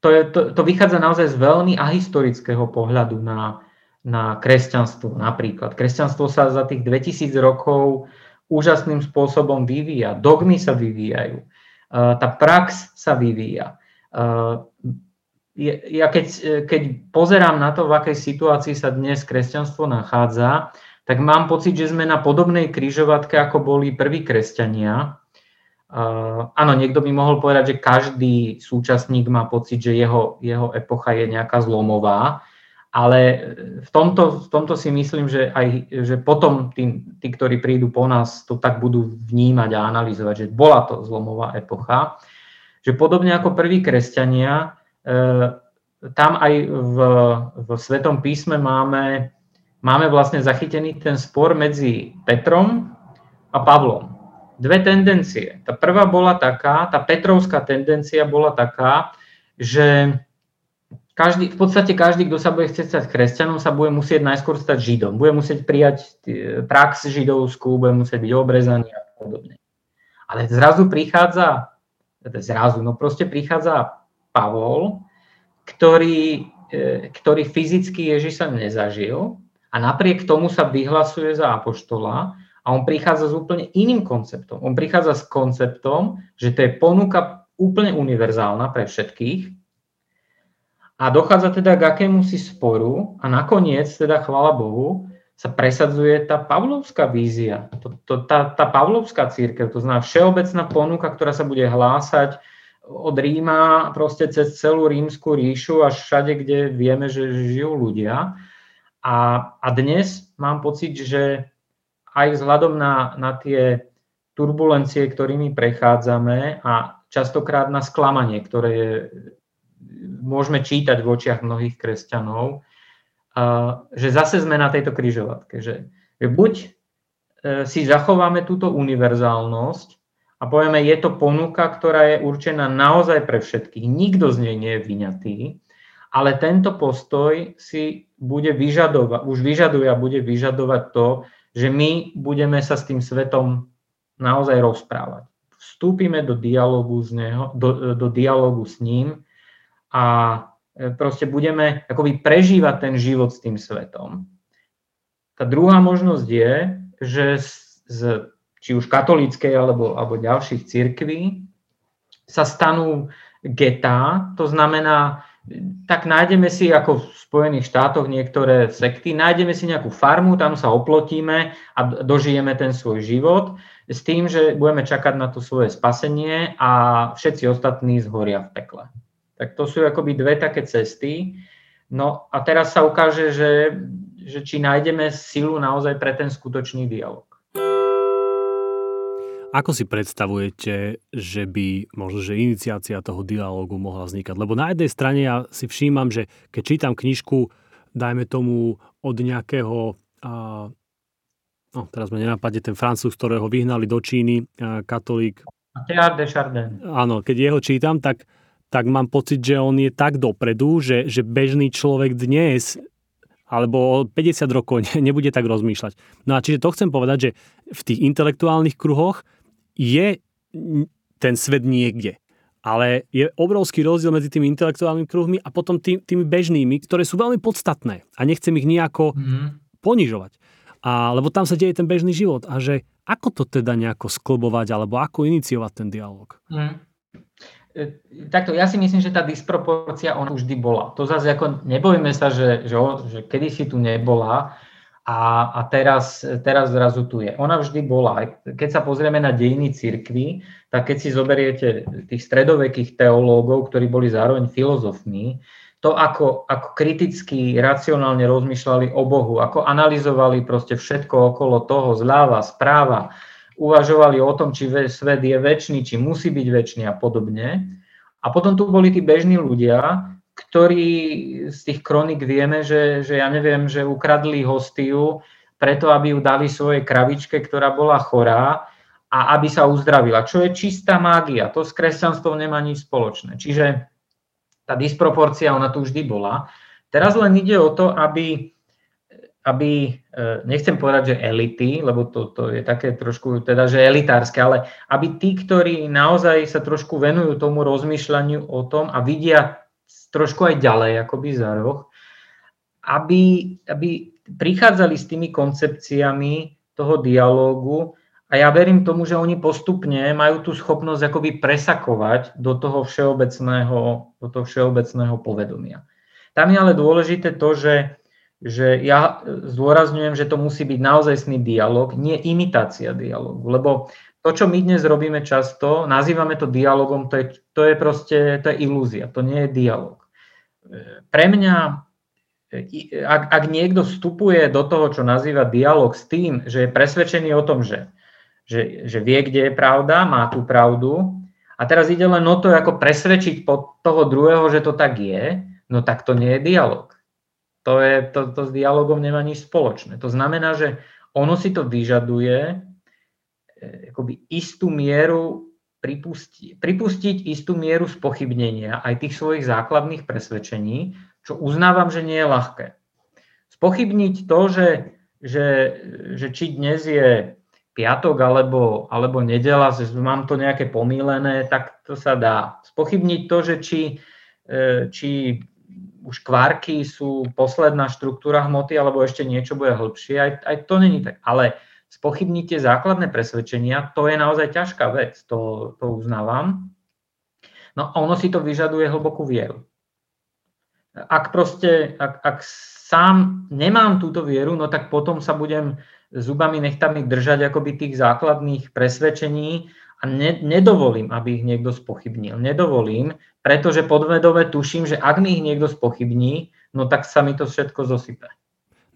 Speaker 2: to, je, to, to vychádza naozaj z veľmi ahistorického pohľadu na, na kresťanstvo napríklad. Kresťanstvo sa za tých 2000 rokov úžasným spôsobom vyvíja. Dogmy sa vyvíjajú. Tá prax sa vyvíja. Ja keď, keď pozerám na to, v akej situácii sa dnes kresťanstvo nachádza, tak mám pocit, že sme na podobnej kryžovatke, ako boli prví kresťania. Uh, áno, niekto by mohol povedať, že každý súčasník má pocit, že jeho, jeho epocha je nejaká zlomová, ale v tomto, v tomto si myslím, že aj že potom tí, tí, ktorí prídu po nás, to tak budú vnímať a analyzovať, že bola to zlomová epocha. Že podobne ako prví kresťania, uh, tam aj v, v Svetom písme máme máme vlastne zachytený ten spor medzi Petrom a Pavlom. Dve tendencie. Tá prvá bola taká, tá Petrovská tendencia bola taká, že každý, v podstate každý, kto sa bude chcieť stať kresťanom, sa bude musieť najskôr stať židom. Bude musieť prijať e, prax židovskú, bude musieť byť obrezaný a podobne. Ale zrazu prichádza, zrazu, no proste prichádza Pavol, ktorý, e, ktorý fyzicky Ježiša nezažil, a napriek tomu sa vyhlasuje za apoštola a on prichádza s úplne iným konceptom. On prichádza s konceptom, že to je ponuka úplne univerzálna pre všetkých a dochádza teda k akému si sporu a nakoniec, teda chvala Bohu, sa presadzuje tá pavlovská vízia, to, to, tá, tá pavlovská církev, to znamená všeobecná ponuka, ktorá sa bude hlásať od Ríma proste cez celú rímsku ríšu až všade, kde vieme, že žijú ľudia. A, a dnes mám pocit, že aj vzhľadom na, na tie turbulencie, ktorými prechádzame a častokrát na sklamanie, ktoré je, môžeme čítať v očiach mnohých kresťanov, a, že zase sme na tejto kryžovatke. Že, že buď e, si zachováme túto univerzálnosť a povieme, je to ponuka, ktorá je určená naozaj pre všetkých, nikto z nej nie je vyňatý, ale tento postoj si bude vyžadovať, už vyžaduje a bude vyžadovať to, že my budeme sa s tým svetom naozaj rozprávať. Vstúpime do dialogu, z neho, do, do dialogu s ním a e, proste budeme akoby prežívať ten život s tým svetom. Tá druhá možnosť je, že z, či už katolíckej alebo, alebo ďalších cirkví sa stanú getá, to znamená, tak nájdeme si ako v Spojených štátoch niektoré sekty, nájdeme si nejakú farmu, tam sa oplotíme a dožijeme ten svoj život s tým, že budeme čakať na to svoje spasenie a všetci ostatní zhoria v pekle. Tak to sú akoby dve také cesty. No a teraz sa ukáže, že, že či nájdeme silu naozaj pre ten skutočný dialog.
Speaker 1: Ako si predstavujete, že by možno, že iniciácia toho dialógu mohla vznikať? Lebo na jednej strane ja si všímam, že keď čítam knižku, dajme tomu od nejakého, a, no teraz ma nenapadne ten francúz, ktorého vyhnali do Číny, a, katolík.
Speaker 2: de Chardin.
Speaker 1: Áno, keď jeho čítam, tak, tak mám pocit, že on je tak dopredu, že, že bežný človek dnes alebo 50 rokov nebude tak rozmýšľať. No a čiže to chcem povedať, že v tých intelektuálnych kruhoch je ten svet niekde. Ale je obrovský rozdiel medzi tými intelektuálnymi kruhmi a potom tým, tými bežnými, ktoré sú veľmi podstatné a nechcem ich nejako mm. ponižovať. A, lebo tam sa deje ten bežný život a že ako to teda nejako sklbovať alebo ako iniciovať ten dialog. Mm.
Speaker 2: Takto, ja si myslím, že tá disproporcia ona už vždy bola. To zase ako nebojme sa, že, že, že kedysi tu nebola, a, a teraz, teraz zrazu tu je. Ona vždy bola. Keď sa pozrieme na dejiny cirkvy, tak keď si zoberiete tých stredovekých teológov, ktorí boli zároveň filozofmi, to, ako, ako kriticky, racionálne rozmýšľali o Bohu, ako analyzovali proste všetko okolo toho, zľava, správa, uvažovali o tom, či svet je väčší, či musí byť väčší a podobne. A potom tu boli tí bežní ľudia, ktorí z tých kronik vieme, že, že ja neviem, že ukradli hostiu preto, aby ju dali svojej kravičke, ktorá bola chorá a aby sa uzdravila. Čo je čistá mágia. To s kresťanstvom nemá nič spoločné. Čiže tá disproporcia, ona tu vždy bola. Teraz len ide o to, aby, aby e, nechcem povedať, že elity, lebo to, to je také trošku, teda, že elitárske, ale aby tí, ktorí naozaj sa trošku venujú tomu rozmýšľaniu o tom a vidia trošku aj ďalej, akoby za roh, aby, aby prichádzali s tými koncepciami toho dialógu a ja verím tomu, že oni postupne majú tú schopnosť akoby presakovať do toho všeobecného, do toho všeobecného povedomia. Tam je ale dôležité to, že, že ja zdôrazňujem, že to musí byť naozajstný dialog, nie imitácia dialogu, lebo to, čo my dnes robíme často, nazývame to dialogom, to je, to je proste, to je ilúzia, to nie je dialog. Pre mňa, ak, ak niekto vstupuje do toho, čo nazýva dialog s tým, že je presvedčený o tom, že že, že vie, kde je pravda, má tú pravdu a teraz ide len o to, ako presvedčiť pod toho druhého, že to tak je, no tak to nie je dialog. To, je, to, to s dialogom nemá nič spoločné. To znamená, že ono si to vyžaduje e, akoby istú mieru pripustiť, pripustiť istú mieru spochybnenia aj tých svojich základných presvedčení, čo uznávam, že nie je ľahké. Spochybniť to, že, že, že či dnes je piatok alebo, alebo nedela, že mám to nejaké pomílené, tak to sa dá. Spochybniť to, že či, e, či už kvárky sú posledná štruktúra hmoty, alebo ešte niečo bude hĺbšie, aj, aj to není tak. Ale spochybniť tie základné presvedčenia, to je naozaj ťažká vec, to, to uznávam. No ono si to vyžaduje hlbokú vieru. Ak proste, ak, ak sám nemám túto vieru, no tak potom sa budem zubami nechtami držať akoby tých základných presvedčení a ne, nedovolím, aby ich niekto spochybnil. Nedovolím, pretože podvedové tuším, že ak mi ich niekto spochybní, no tak sa mi to všetko zosype.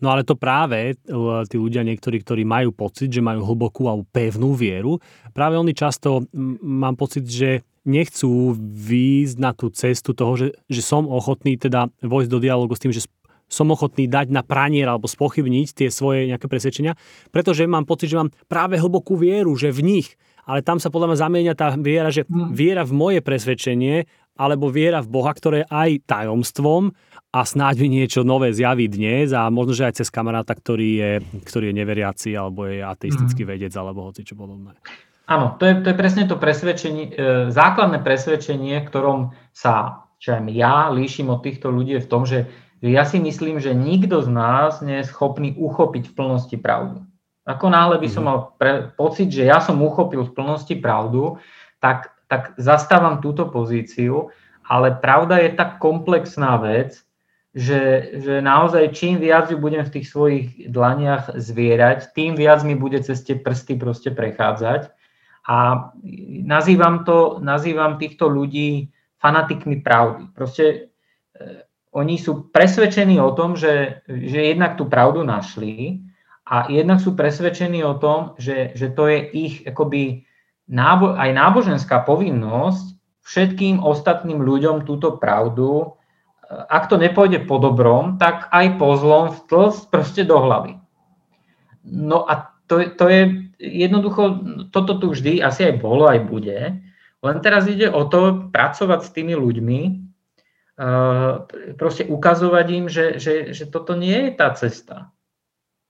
Speaker 1: No ale to práve tí ľudia niektorí, ktorí majú pocit, že majú hlbokú alebo pevnú vieru, práve oni často mám pocit, že nechcú výjsť na tú cestu toho, že, že som ochotný teda vojsť do dialogu s tým, že som ochotný dať na pranier alebo spochybniť tie svoje nejaké presvedčenia, pretože mám pocit, že mám práve hlbokú vieru, že v nich, ale tam sa podľa mňa zamieňa tá viera, že mm. viera v moje presvedčenie alebo viera v Boha, ktoré je aj tajomstvom a snáď mi niečo nové zjaví dnes a možno, že aj cez kamaráta, ktorý je, ktorý je neveriaci alebo je ateistický mm. vedec alebo hoci čo podobné.
Speaker 2: Áno, to je, to je presne to presvedčenie, e, základné presvedčenie, ktorom sa čo aj ja líšim od týchto ľudí je v tom, že ja si myslím, že nikto z nás nie je schopný uchopiť v plnosti pravdu. Ako náhle by som mhm. mal pre, pocit, že ja som uchopil v plnosti pravdu, tak, tak zastávam túto pozíciu, ale pravda je tak komplexná vec, že, že naozaj čím viac ju budem v tých svojich dlaniach zvierať, tým viac mi bude cez tie prsty proste prechádzať. A nazývam, to, nazývam týchto ľudí fanatikmi pravdy. Proste e, oni sú presvedčení o tom, že, že jednak tú pravdu našli a jednak sú presvedčení o tom, že, že to je ich akoby nábo, aj náboženská povinnosť všetkým ostatným ľuďom túto pravdu, ak to nepôjde po dobrom, tak aj po zlom vtlsť proste do hlavy. No a to, to je jednoducho, toto tu vždy asi aj bolo, aj bude. Len teraz ide o to pracovať s tými ľuďmi, proste ukazovať im, že, že, že toto nie je tá cesta.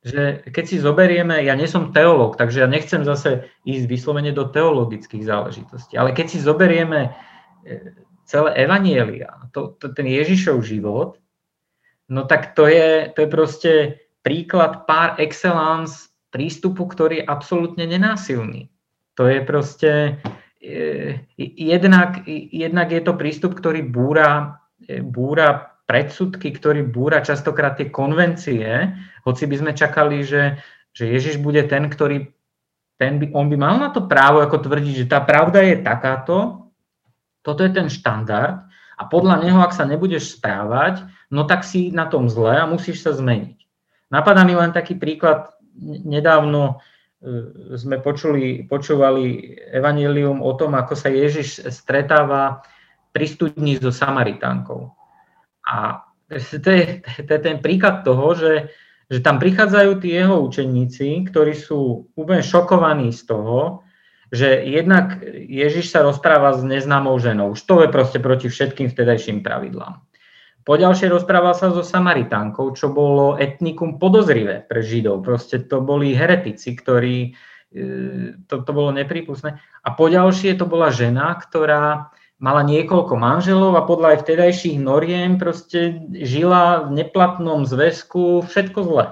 Speaker 2: Že keď si zoberieme, ja nie som teológ, takže ja nechcem zase ísť vyslovene do teologických záležitostí, ale keď si zoberieme e, celé evanielia, to, to, ten Ježišov život, no tak to je, to je proste príklad par excellence prístupu, ktorý je absolútne nenásilný. To je proste, e, jednak, jednak je to prístup, ktorý búra búra predsudky, ktorý búra častokrát tie konvencie, hoci by sme čakali, že, že Ježiš bude ten, ktorý ten by, on by mal na to právo ako tvrdiť, že tá pravda je takáto, toto je ten štandard a podľa neho, ak sa nebudeš správať, no tak si na tom zle a musíš sa zmeniť. Napadá mi len taký príklad, nedávno e, sme počuli, počúvali evanelium o tom, ako sa Ježiš stretáva pri studni so Samaritánkou. A to je, to je ten príklad toho, že, že tam prichádzajú tí jeho učeníci, ktorí sú úplne šokovaní z toho, že jednak Ježiš sa rozpráva s neznámou ženou. Už to je proste proti všetkým vtedajším pravidlám. Poďalšie rozprával sa so Samaritánkou, čo bolo etnikum podozrivé pre Židov. Proste to boli heretici, ktorí, e, to, to bolo nepripustné. A poďalšie to bola žena, ktorá mala niekoľko manželov a podľa aj vtedajších noriem proste žila v neplatnom zväzku všetko zle.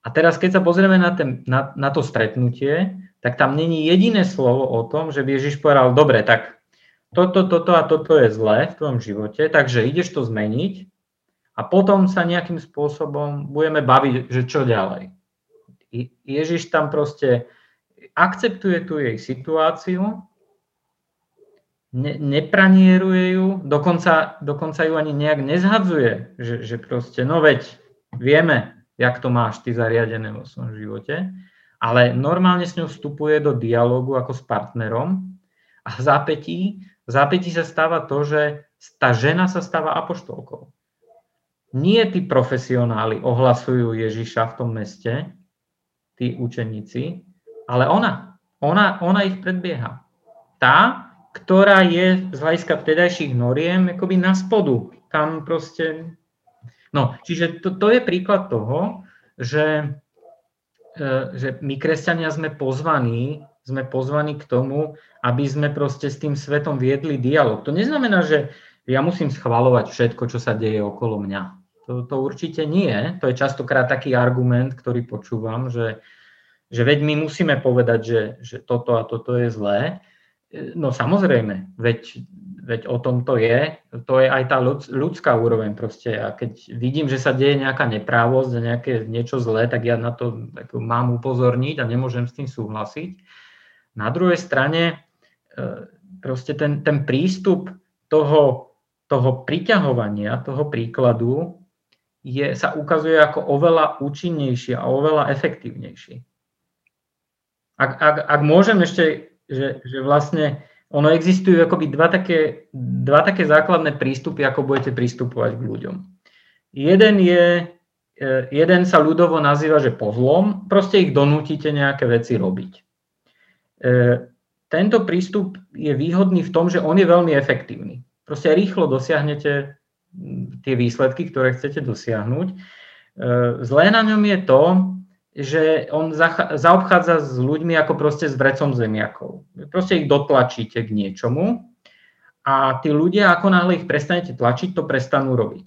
Speaker 2: A teraz, keď sa pozrieme na, ten, na, na to stretnutie, tak tam není jediné slovo o tom, že by Ježiš povedal, dobre, tak toto, toto a toto je zlé v tvojom živote, takže ideš to zmeniť a potom sa nejakým spôsobom budeme baviť, že čo ďalej. Ježiš tam proste akceptuje tú jej situáciu, ne, nepranieruje ju, dokonca, dokonca ju ani nejak nezhadzuje, že, že proste, no veď vieme, jak to máš ty zariadené vo svojom živote, ale normálne s ňou vstupuje do dialogu ako s partnerom a v zápätí, v zápätí sa stáva to, že tá žena sa stáva apoštolkou. Nie tí profesionáli ohlasujú Ježiša v tom meste, tí učeníci, ale ona. Ona, ona ich predbieha. Tá, ktorá je z hľadiska vtedajších noriem akoby na spodu. Tam proste... No, čiže to, to je príklad toho, že, že my kresťania sme pozvaní, sme pozvaní k tomu, aby sme proste s tým svetom viedli dialog. To neznamená, že ja musím schvalovať všetko, čo sa deje okolo mňa. To, to určite nie. To je častokrát taký argument, ktorý počúvam, že, že veď my musíme povedať, že, že toto a toto je zlé. No samozrejme, veď, veď o tom to je. To je aj tá ľudská úroveň proste. A keď vidím, že sa deje nejaká neprávosť a nejaké niečo zlé, tak ja na to mám upozorniť a nemôžem s tým súhlasiť. Na druhej strane e, proste ten, ten prístup toho, toho priťahovania, toho príkladu je, sa ukazuje ako oveľa účinnejší a oveľa efektívnejší. Ak, ak, ak môžem ešte že, že vlastne ono existujú akoby dva také, dva také základné prístupy, ako budete pristupovať k ľuďom. Jeden je, e, jeden sa ľudovo nazýva, že pozlom, proste ich donútite nejaké veci robiť. E, tento prístup je výhodný v tom, že on je veľmi efektívny. Proste rýchlo dosiahnete tie výsledky, ktoré chcete dosiahnuť. E, zlé na ňom je to, že on zaobchádza s ľuďmi ako proste s vrecom zemiakov. Proste ich dotlačíte k niečomu a tí ľudia, ako náhle ich prestanete tlačiť, to prestanú robiť.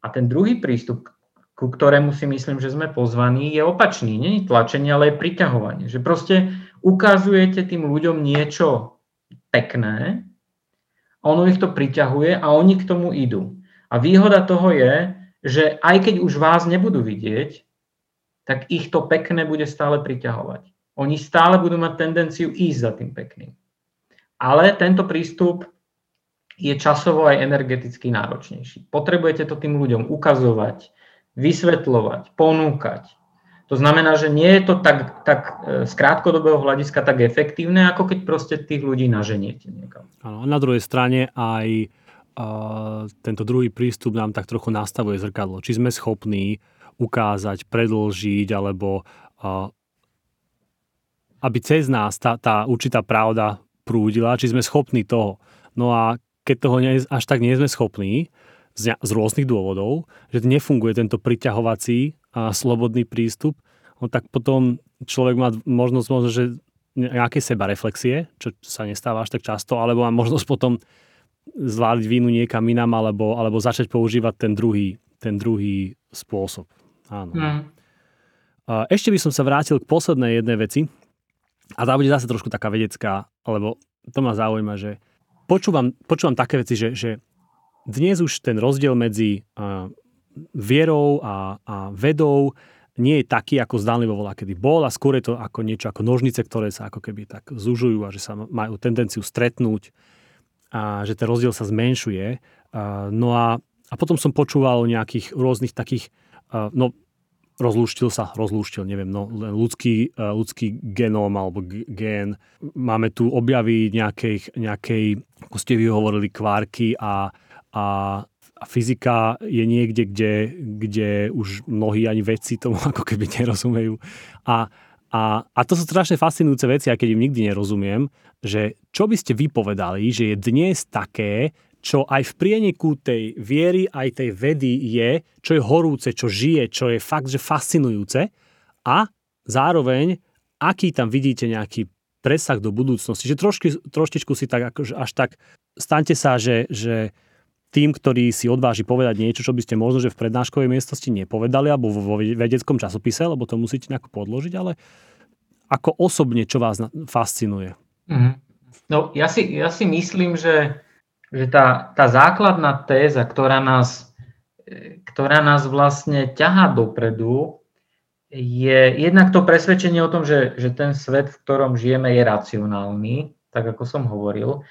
Speaker 2: A ten druhý prístup, ku ktorému si myslím, že sme pozvaní, je opačný. Je tlačenie, ale je priťahovanie. Že proste ukazujete tým ľuďom niečo pekné, ono ich to priťahuje a oni k tomu idú. A výhoda toho je, že aj keď už vás nebudú vidieť, tak ich to pekné bude stále priťahovať. Oni stále budú mať tendenciu ísť za tým pekným. Ale tento prístup je časovo aj energeticky náročnejší. Potrebujete to tým ľuďom ukazovať, vysvetľovať, ponúkať. To znamená, že nie je to tak, tak e, z krátkodobého hľadiska tak efektívne, ako keď proste tých ľudí naženiete niekam.
Speaker 1: Áno, a na druhej strane aj uh, tento druhý prístup nám tak trochu nastavuje zrkadlo. Či sme schopní ukázať, predlžiť, alebo aby cez nás tá, tá určitá pravda prúdila, či sme schopní toho. No a keď toho nie, až tak nie sme schopní, z, z rôznych dôvodov, že nefunguje tento priťahovací a slobodný prístup, no tak potom človek má možnosť možno, že nejaké seba reflexie, čo sa nestáva až tak často, alebo má možnosť potom zvládiť vínu niekam inám, alebo, alebo začať používať ten druhý, ten druhý spôsob. Áno. Mm. Ešte by som sa vrátil k poslednej jednej veci. A tá bude zase trošku taká vedecká, lebo to ma zaujíma, že počúvam, počúvam také veci, že, že dnes už ten rozdiel medzi uh, vierou a, a vedou nie je taký, ako zdánlivo volá, kedy bol a skôr je to ako niečo ako nožnice, ktoré sa ako keby tak zužujú a že sa majú tendenciu stretnúť a že ten rozdiel sa zmenšuje. Uh, no a, a potom som počúval o nejakých rôznych takých no rozlúštil sa, rozlúštil, neviem, no, ľudský, ľudský genóm alebo gén. Máme tu objavy nejakej, nejakej ako ste vy hovorili, kvárky a, a, a fyzika je niekde, kde, kde už mnohí ani vedci tomu ako keby nerozumejú. A, a, a to sú strašne fascinujúce veci, a keď im nikdy nerozumiem, že čo by ste vypovedali, že je dnes také, čo aj v prieniku tej viery, aj tej vedy je, čo je horúce, čo žije, čo je fakt, že fascinujúce a zároveň, aký tam vidíte nejaký presah do budúcnosti. Že trošky, troštičku si tak akože až tak, staňte sa, že, že tým, ktorý si odváži povedať niečo, čo by ste možno, že v prednáškovej miestnosti nepovedali alebo vo vedeckom časopise, lebo to musíte nejako podložiť, ale ako osobne, čo vás fascinuje?
Speaker 2: Mm-hmm. No, ja si, ja si myslím, že, že tá, tá základná téza, ktorá nás, ktorá nás vlastne ťahá dopredu, je jednak to presvedčenie o tom, že, že ten svet, v ktorom žijeme, je racionálny, tak ako som hovoril.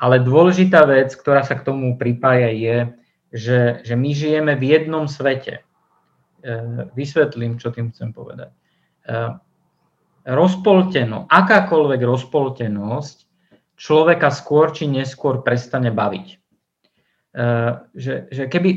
Speaker 2: Ale dôležitá vec, ktorá sa k tomu pripája, je, že, že my žijeme v jednom svete. E, vysvetlím, čo tým chcem povedať. E, rozpolteno, akákoľvek rozpoltenosť človeka skôr či neskôr prestane baviť. E, že, že keby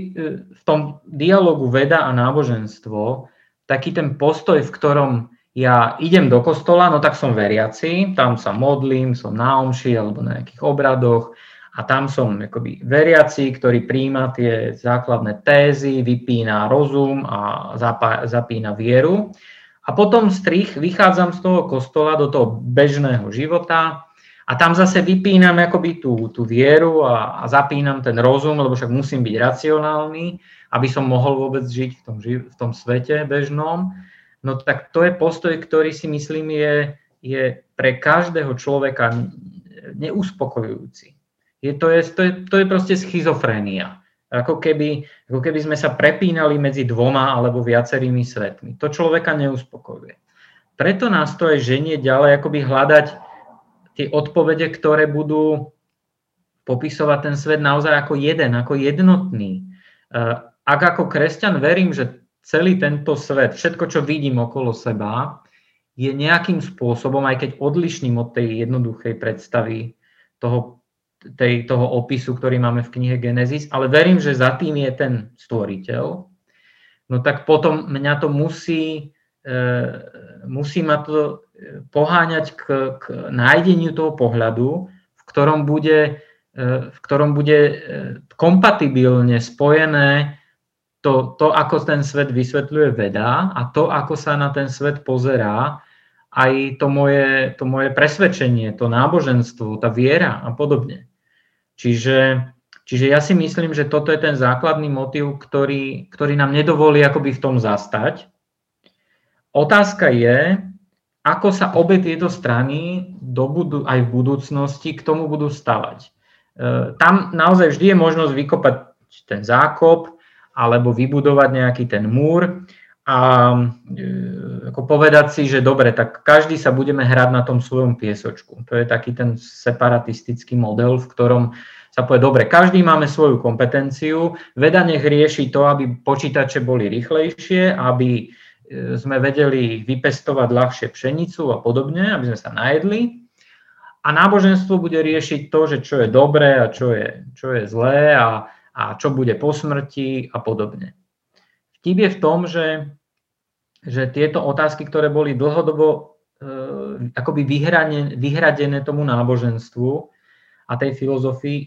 Speaker 2: v tom dialogu veda a náboženstvo taký ten postoj, v ktorom ja idem do kostola, no tak som veriaci, tam sa modlím, som na omši alebo na nejakých obradoch a tam som akoby veriaci, ktorý príjma tie základné tézy, vypína rozum a zapá, zapína vieru. A potom strich vychádzam z toho kostola do toho bežného života a tam zase vypínam akoby tú, tú vieru a, a zapínam ten rozum, lebo však musím byť racionálny aby som mohol vôbec žiť v tom, v tom svete bežnom, no tak to je postoj, ktorý si myslím je, je pre každého človeka neuspokojujúci. Je, to, je, to, je, to je proste schizofrénia. Ako keby, ako keby sme sa prepínali medzi dvoma alebo viacerými svetmi. To človeka neuspokojuje. Preto nás to aj ženie ďalej akoby hľadať tie odpovede, ktoré budú popisovať ten svet naozaj ako jeden, ako jednotný. Ak ako kresťan verím, že celý tento svet, všetko, čo vidím okolo seba, je nejakým spôsobom, aj keď odlišným od tej jednoduchej predstavy toho, tej, toho opisu, ktorý máme v knihe Genesis, ale verím, že za tým je ten stvoriteľ, no tak potom mňa to musí, e, musí ma to poháňať k, k nájdeniu toho pohľadu, v ktorom bude, e, v ktorom bude e, kompatibilne spojené to, to, ako ten svet vysvetľuje veda a to, ako sa na ten svet pozerá, aj to moje, to moje presvedčenie, to náboženstvo, tá viera a podobne. Čiže, čiže ja si myslím, že toto je ten základný motiv, ktorý, ktorý nám nedovolí akoby v tom zastať. Otázka je, ako sa obe tieto strany do budu, aj v budúcnosti k tomu budú stavať. E, tam naozaj vždy je možnosť vykopať ten zákop, alebo vybudovať nejaký ten múr a e, ako povedať si, že dobre, tak každý sa budeme hrať na tom svojom piesočku. To je taký ten separatistický model, v ktorom sa povie, dobre, každý máme svoju kompetenciu, veda nech rieši to, aby počítače boli rýchlejšie, aby sme vedeli vypestovať ľahšie pšenicu a podobne, aby sme sa najedli. A náboženstvo bude riešiť to, že čo je dobré a čo je, čo je zlé a a čo bude po smrti a podobne. Vtip je v tom, že, že tieto otázky, ktoré boli dlhodobo e, akoby vyhradené, vyhradené tomu náboženstvu a tej filozofii,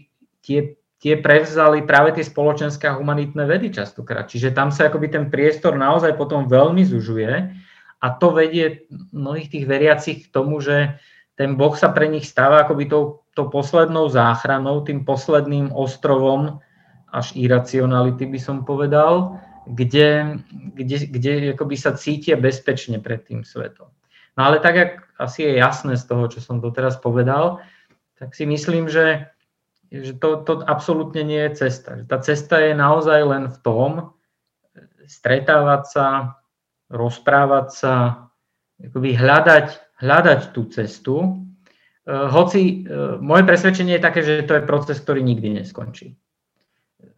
Speaker 2: tie, tie prevzali práve tie spoločenské a humanitné vedy častokrát. Čiže tam sa akoby ten priestor naozaj potom veľmi zužuje a to vedie mnohých tých veriacich k tomu, že ten Boh sa pre nich stáva akoby tou, tou poslednou záchranou, tým posledným ostrovom, až iracionality by som povedal, kde, kde, kde akoby sa cítia bezpečne pred tým svetom. No ale tak, jak asi je jasné z toho, čo som doteraz povedal, tak si myslím, že, že to, to absolútne nie je cesta. Tá cesta je naozaj len v tom, stretávať sa, rozprávať sa, akoby hľadať, hľadať tú cestu. E, hoci e, moje presvedčenie je také, že to je proces, ktorý nikdy neskončí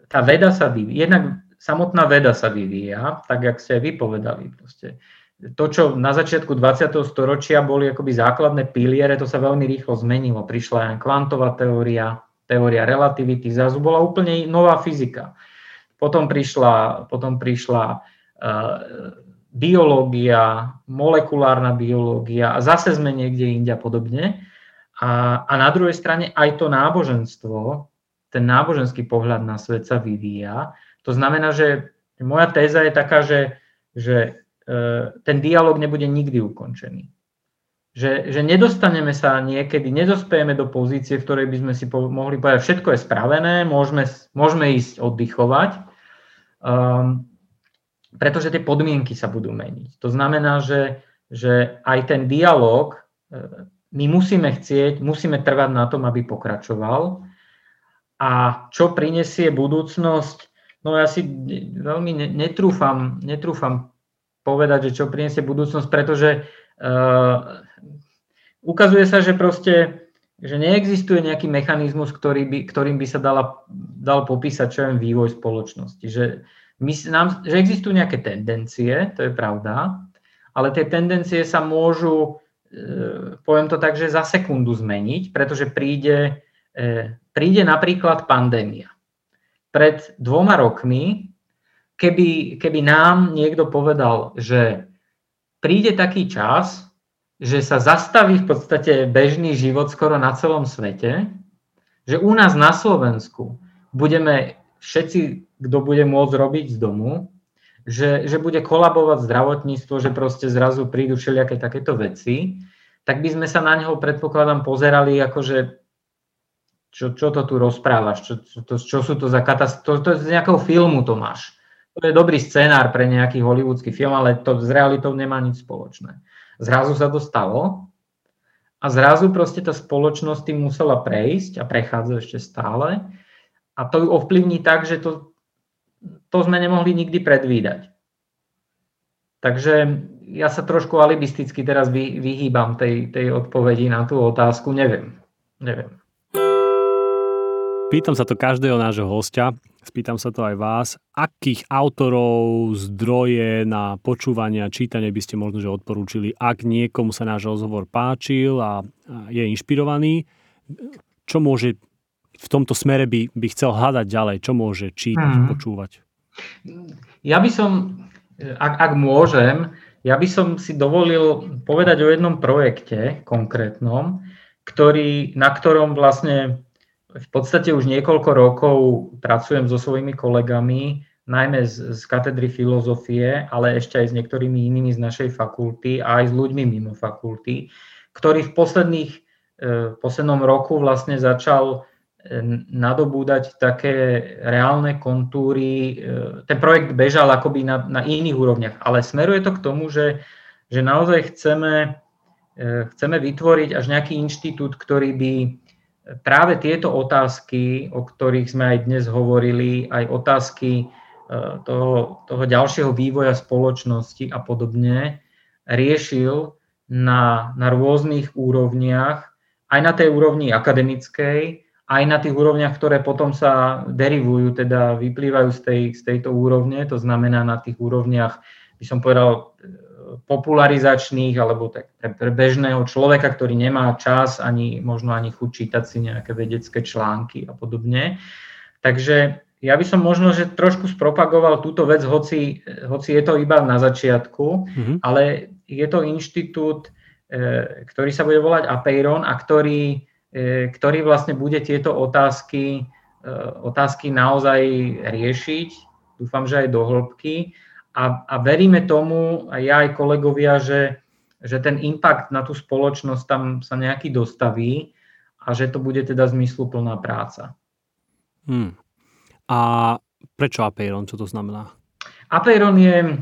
Speaker 2: tá veda sa vyvíja, jednak samotná veda sa vyvíja, tak jak ste aj vy povedali. Proste. To, čo na začiatku 20. storočia boli akoby základné piliere, to sa veľmi rýchlo zmenilo. Prišla aj kvantová teória, teória relativity, zrazu bola úplne nová fyzika. Potom prišla, potom prišla uh, biológia, molekulárna biológia a zase sme niekde inde a podobne. A, a na druhej strane aj to náboženstvo, ten náboženský pohľad na svet sa vyvíja. To znamená, že moja téza je taká, že, že e, ten dialog nebude nikdy ukončený. Že, že nedostaneme sa niekedy, nedospejeme do pozície, v ktorej by sme si po, mohli povedať, všetko je spravené, môžeme, môžeme ísť oddychovať, um, pretože tie podmienky sa budú meniť. To znamená, že, že aj ten dialog e, my musíme chcieť, musíme trvať na tom, aby pokračoval. A čo prinesie budúcnosť, no ja si veľmi netrúfam, netrúfam povedať, že čo prinesie budúcnosť, pretože uh, ukazuje sa, že proste že neexistuje nejaký mechanizmus, ktorý by, ktorým by sa dala, dal popísať čo je vývoj spoločnosti. Že, my, nám, že existujú nejaké tendencie, to je pravda, ale tie tendencie sa môžu, e, poviem to tak, že za sekundu zmeniť, pretože príde, e, príde napríklad pandémia. Pred dvoma rokmi, keby, keby nám niekto povedal, že príde taký čas, že sa zastaví v podstate bežný život skoro na celom svete, že u nás na Slovensku budeme všetci, kto bude môcť robiť z domu, že, že bude kolabovať zdravotníctvo, že proste zrazu prídu všelijaké takéto veci, tak by sme sa na neho, predpokladám, pozerali ako, že čo, čo to tu rozprávaš, čo, čo, čo sú to za katastrofy, to, to z nejakého filmu to máš. To je dobrý scenár pre nejaký hollywoodsky film, ale to s realitou nemá nič spoločné. Zrazu sa to stalo a zrazu proste tá spoločnosť tým musela prejsť a prechádza ešte stále a to ju ovplyvní tak, že to, to sme nemohli nikdy predvídať. Takže ja sa trošku alibisticky teraz vy, vyhýbam tej, tej odpovedi na tú otázku. Neviem. Neviem.
Speaker 1: Pýtam sa to každého nášho hostia spýtam sa to aj vás, akých autorov, zdroje na počúvanie a čítanie by ste možno že odporúčili, ak niekomu sa náš rozhovor páčil a je inšpirovaný, čo môže v tomto smere by, by chcel hľadať ďalej, čo môže čítať, hmm. počúvať?
Speaker 2: Ja by som, ak, ak môžem, ja by som si dovolil povedať o jednom projekte konkrétnom, ktorý, na ktorom vlastne v podstate už niekoľko rokov pracujem so svojimi kolegami, najmä z, z katedry filozofie, ale ešte aj s niektorými inými z našej fakulty a aj s ľuďmi mimo fakulty, ktorý v posledných, e, v poslednom roku vlastne začal e, nadobúdať také reálne kontúry. E, ten projekt bežal akoby na, na iných úrovniach, ale smeruje to k tomu, že, že naozaj chceme, chceme vytvoriť až nejaký inštitút, ktorý by práve tieto otázky, o ktorých sme aj dnes hovorili, aj otázky e, toho, toho ďalšieho vývoja spoločnosti a podobne, riešil na, na rôznych úrovniach, aj na tej úrovni akademickej, aj na tých úrovniach, ktoré potom sa derivujú, teda vyplývajú z, tej, z tejto úrovne, to znamená na tých úrovniach, by som povedal, popularizačných alebo tak pre, pre bežného človeka, ktorý nemá čas ani možno ani chuť čítať si nejaké vedecké články a podobne. Takže ja by som možno, že trošku spropagoval túto vec, hoci, hoci je to iba na začiatku, mm-hmm. ale je to inštitút, e, ktorý sa bude volať Apeiron a ktorý, e, ktorý vlastne bude tieto otázky, e, otázky naozaj riešiť. Dúfam, že aj do hĺbky a, a veríme tomu, aj ja, aj kolegovia, že, že ten impact na tú spoločnosť tam sa nejaký dostaví a že to bude teda zmysluplná práca.
Speaker 1: Hmm. A prečo Apeiron? Čo to znamená?
Speaker 2: Apeiron je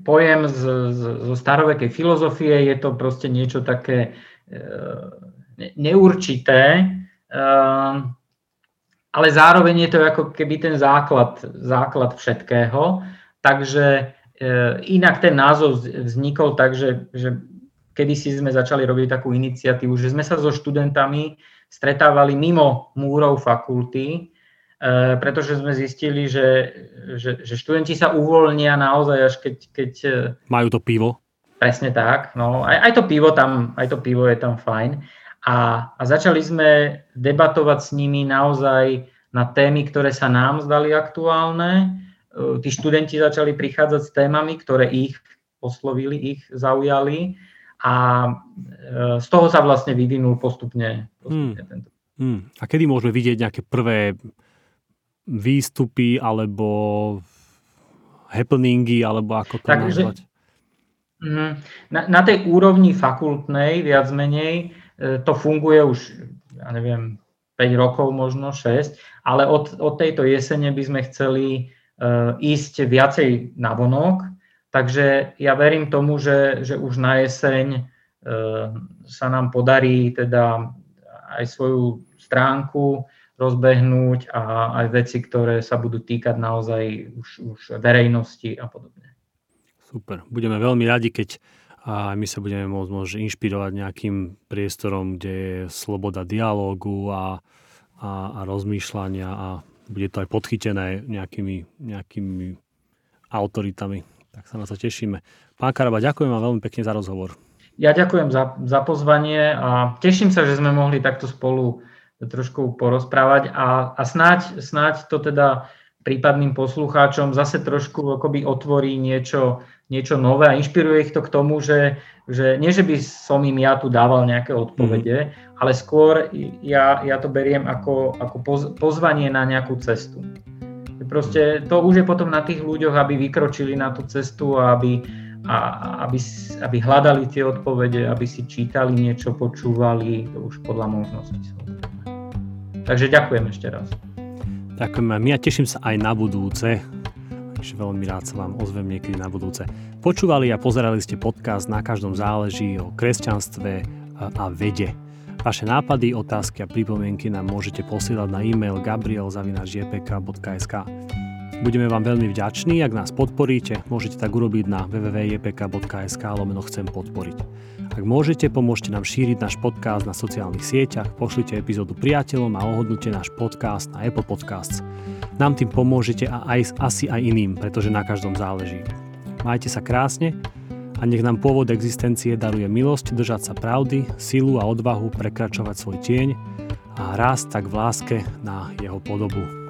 Speaker 2: pojem z, z, zo starovekej filozofie, je to proste niečo také e, neurčité, e, ale zároveň je to ako keby ten základ, základ všetkého. Takže e, inak ten názov vznikol tak, že, že kedysi sme začali robiť takú iniciatívu, že sme sa so študentami stretávali mimo múrov fakulty, e, pretože sme zistili, že, že, že študenti sa uvoľnia naozaj až keď... keď e,
Speaker 1: Majú to pivo.
Speaker 2: Presne tak. No, aj, aj, to pivo tam, aj to pivo je tam fajn. A, a začali sme debatovať s nimi naozaj na témy, ktoré sa nám zdali aktuálne tí študenti začali prichádzať s témami, ktoré ich oslovili, ich zaujali a e, z toho sa vlastne vyvinul postupne, postupne hmm. tento.
Speaker 1: Hmm. A kedy môžeme vidieť nejaké prvé výstupy alebo happeningy, alebo ako to Takže, nazvať?
Speaker 2: Mhm. Na, na tej úrovni fakultnej, viac menej, e, to funguje už, ja neviem, 5 rokov, možno 6, ale od, od tejto jesene by sme chceli ísť viacej na vonok, takže ja verím tomu, že, že už na jeseň uh, sa nám podarí teda aj svoju stránku rozbehnúť a aj veci, ktoré sa budú týkať naozaj už, už verejnosti a podobne.
Speaker 1: Super. Budeme veľmi radi, keď a my sa budeme môcť možno inšpirovať nejakým priestorom, kde je sloboda dialógu a, a, a rozmýšľania a bude to aj podchytené nejakými, nejakými autoritami. Tak sa na to tešíme. Pán Karaba, ďakujem vám veľmi pekne za rozhovor.
Speaker 2: Ja ďakujem za, za pozvanie a teším sa, že sme mohli takto spolu trošku porozprávať a, a snáď, snáď to teda prípadným poslucháčom zase trošku akoby otvorí niečo, niečo nové a inšpiruje ich to k tomu, že, že nie, že by som im ja tu dával nejaké odpovede, mm. ale skôr ja, ja to beriem ako, ako poz, pozvanie na nejakú cestu. Proste to už je potom na tých ľuďoch, aby vykročili na tú cestu a aby, a, aby, aby hľadali tie odpovede, aby si čítali niečo, počúvali, to už podľa možností. Takže ďakujem ešte raz.
Speaker 1: Ďakujem my a teším sa aj na budúce. Takže veľmi rád sa vám ozvem niekedy na budúce. Počúvali a pozerali ste podcast Na každom záleží o kresťanstve a vede. Vaše nápady, otázky a pripomienky nám môžete posielať na e-mail gabriel.jpk.sk Budeme vám veľmi vďační, ak nás podporíte. Môžete tak urobiť na www.jpk.sk lomeno chcem podporiť. Ak môžete, pomôžte nám šíriť náš podcast na sociálnych sieťach, pošlite epizódu priateľom a ohodnúte náš podcast na Apple Podcasts. Nám tým pomôžete a aj, asi aj iným, pretože na každom záleží. Majte sa krásne a nech nám pôvod existencie daruje milosť držať sa pravdy, silu a odvahu prekračovať svoj tieň a rásť tak v láske na jeho podobu.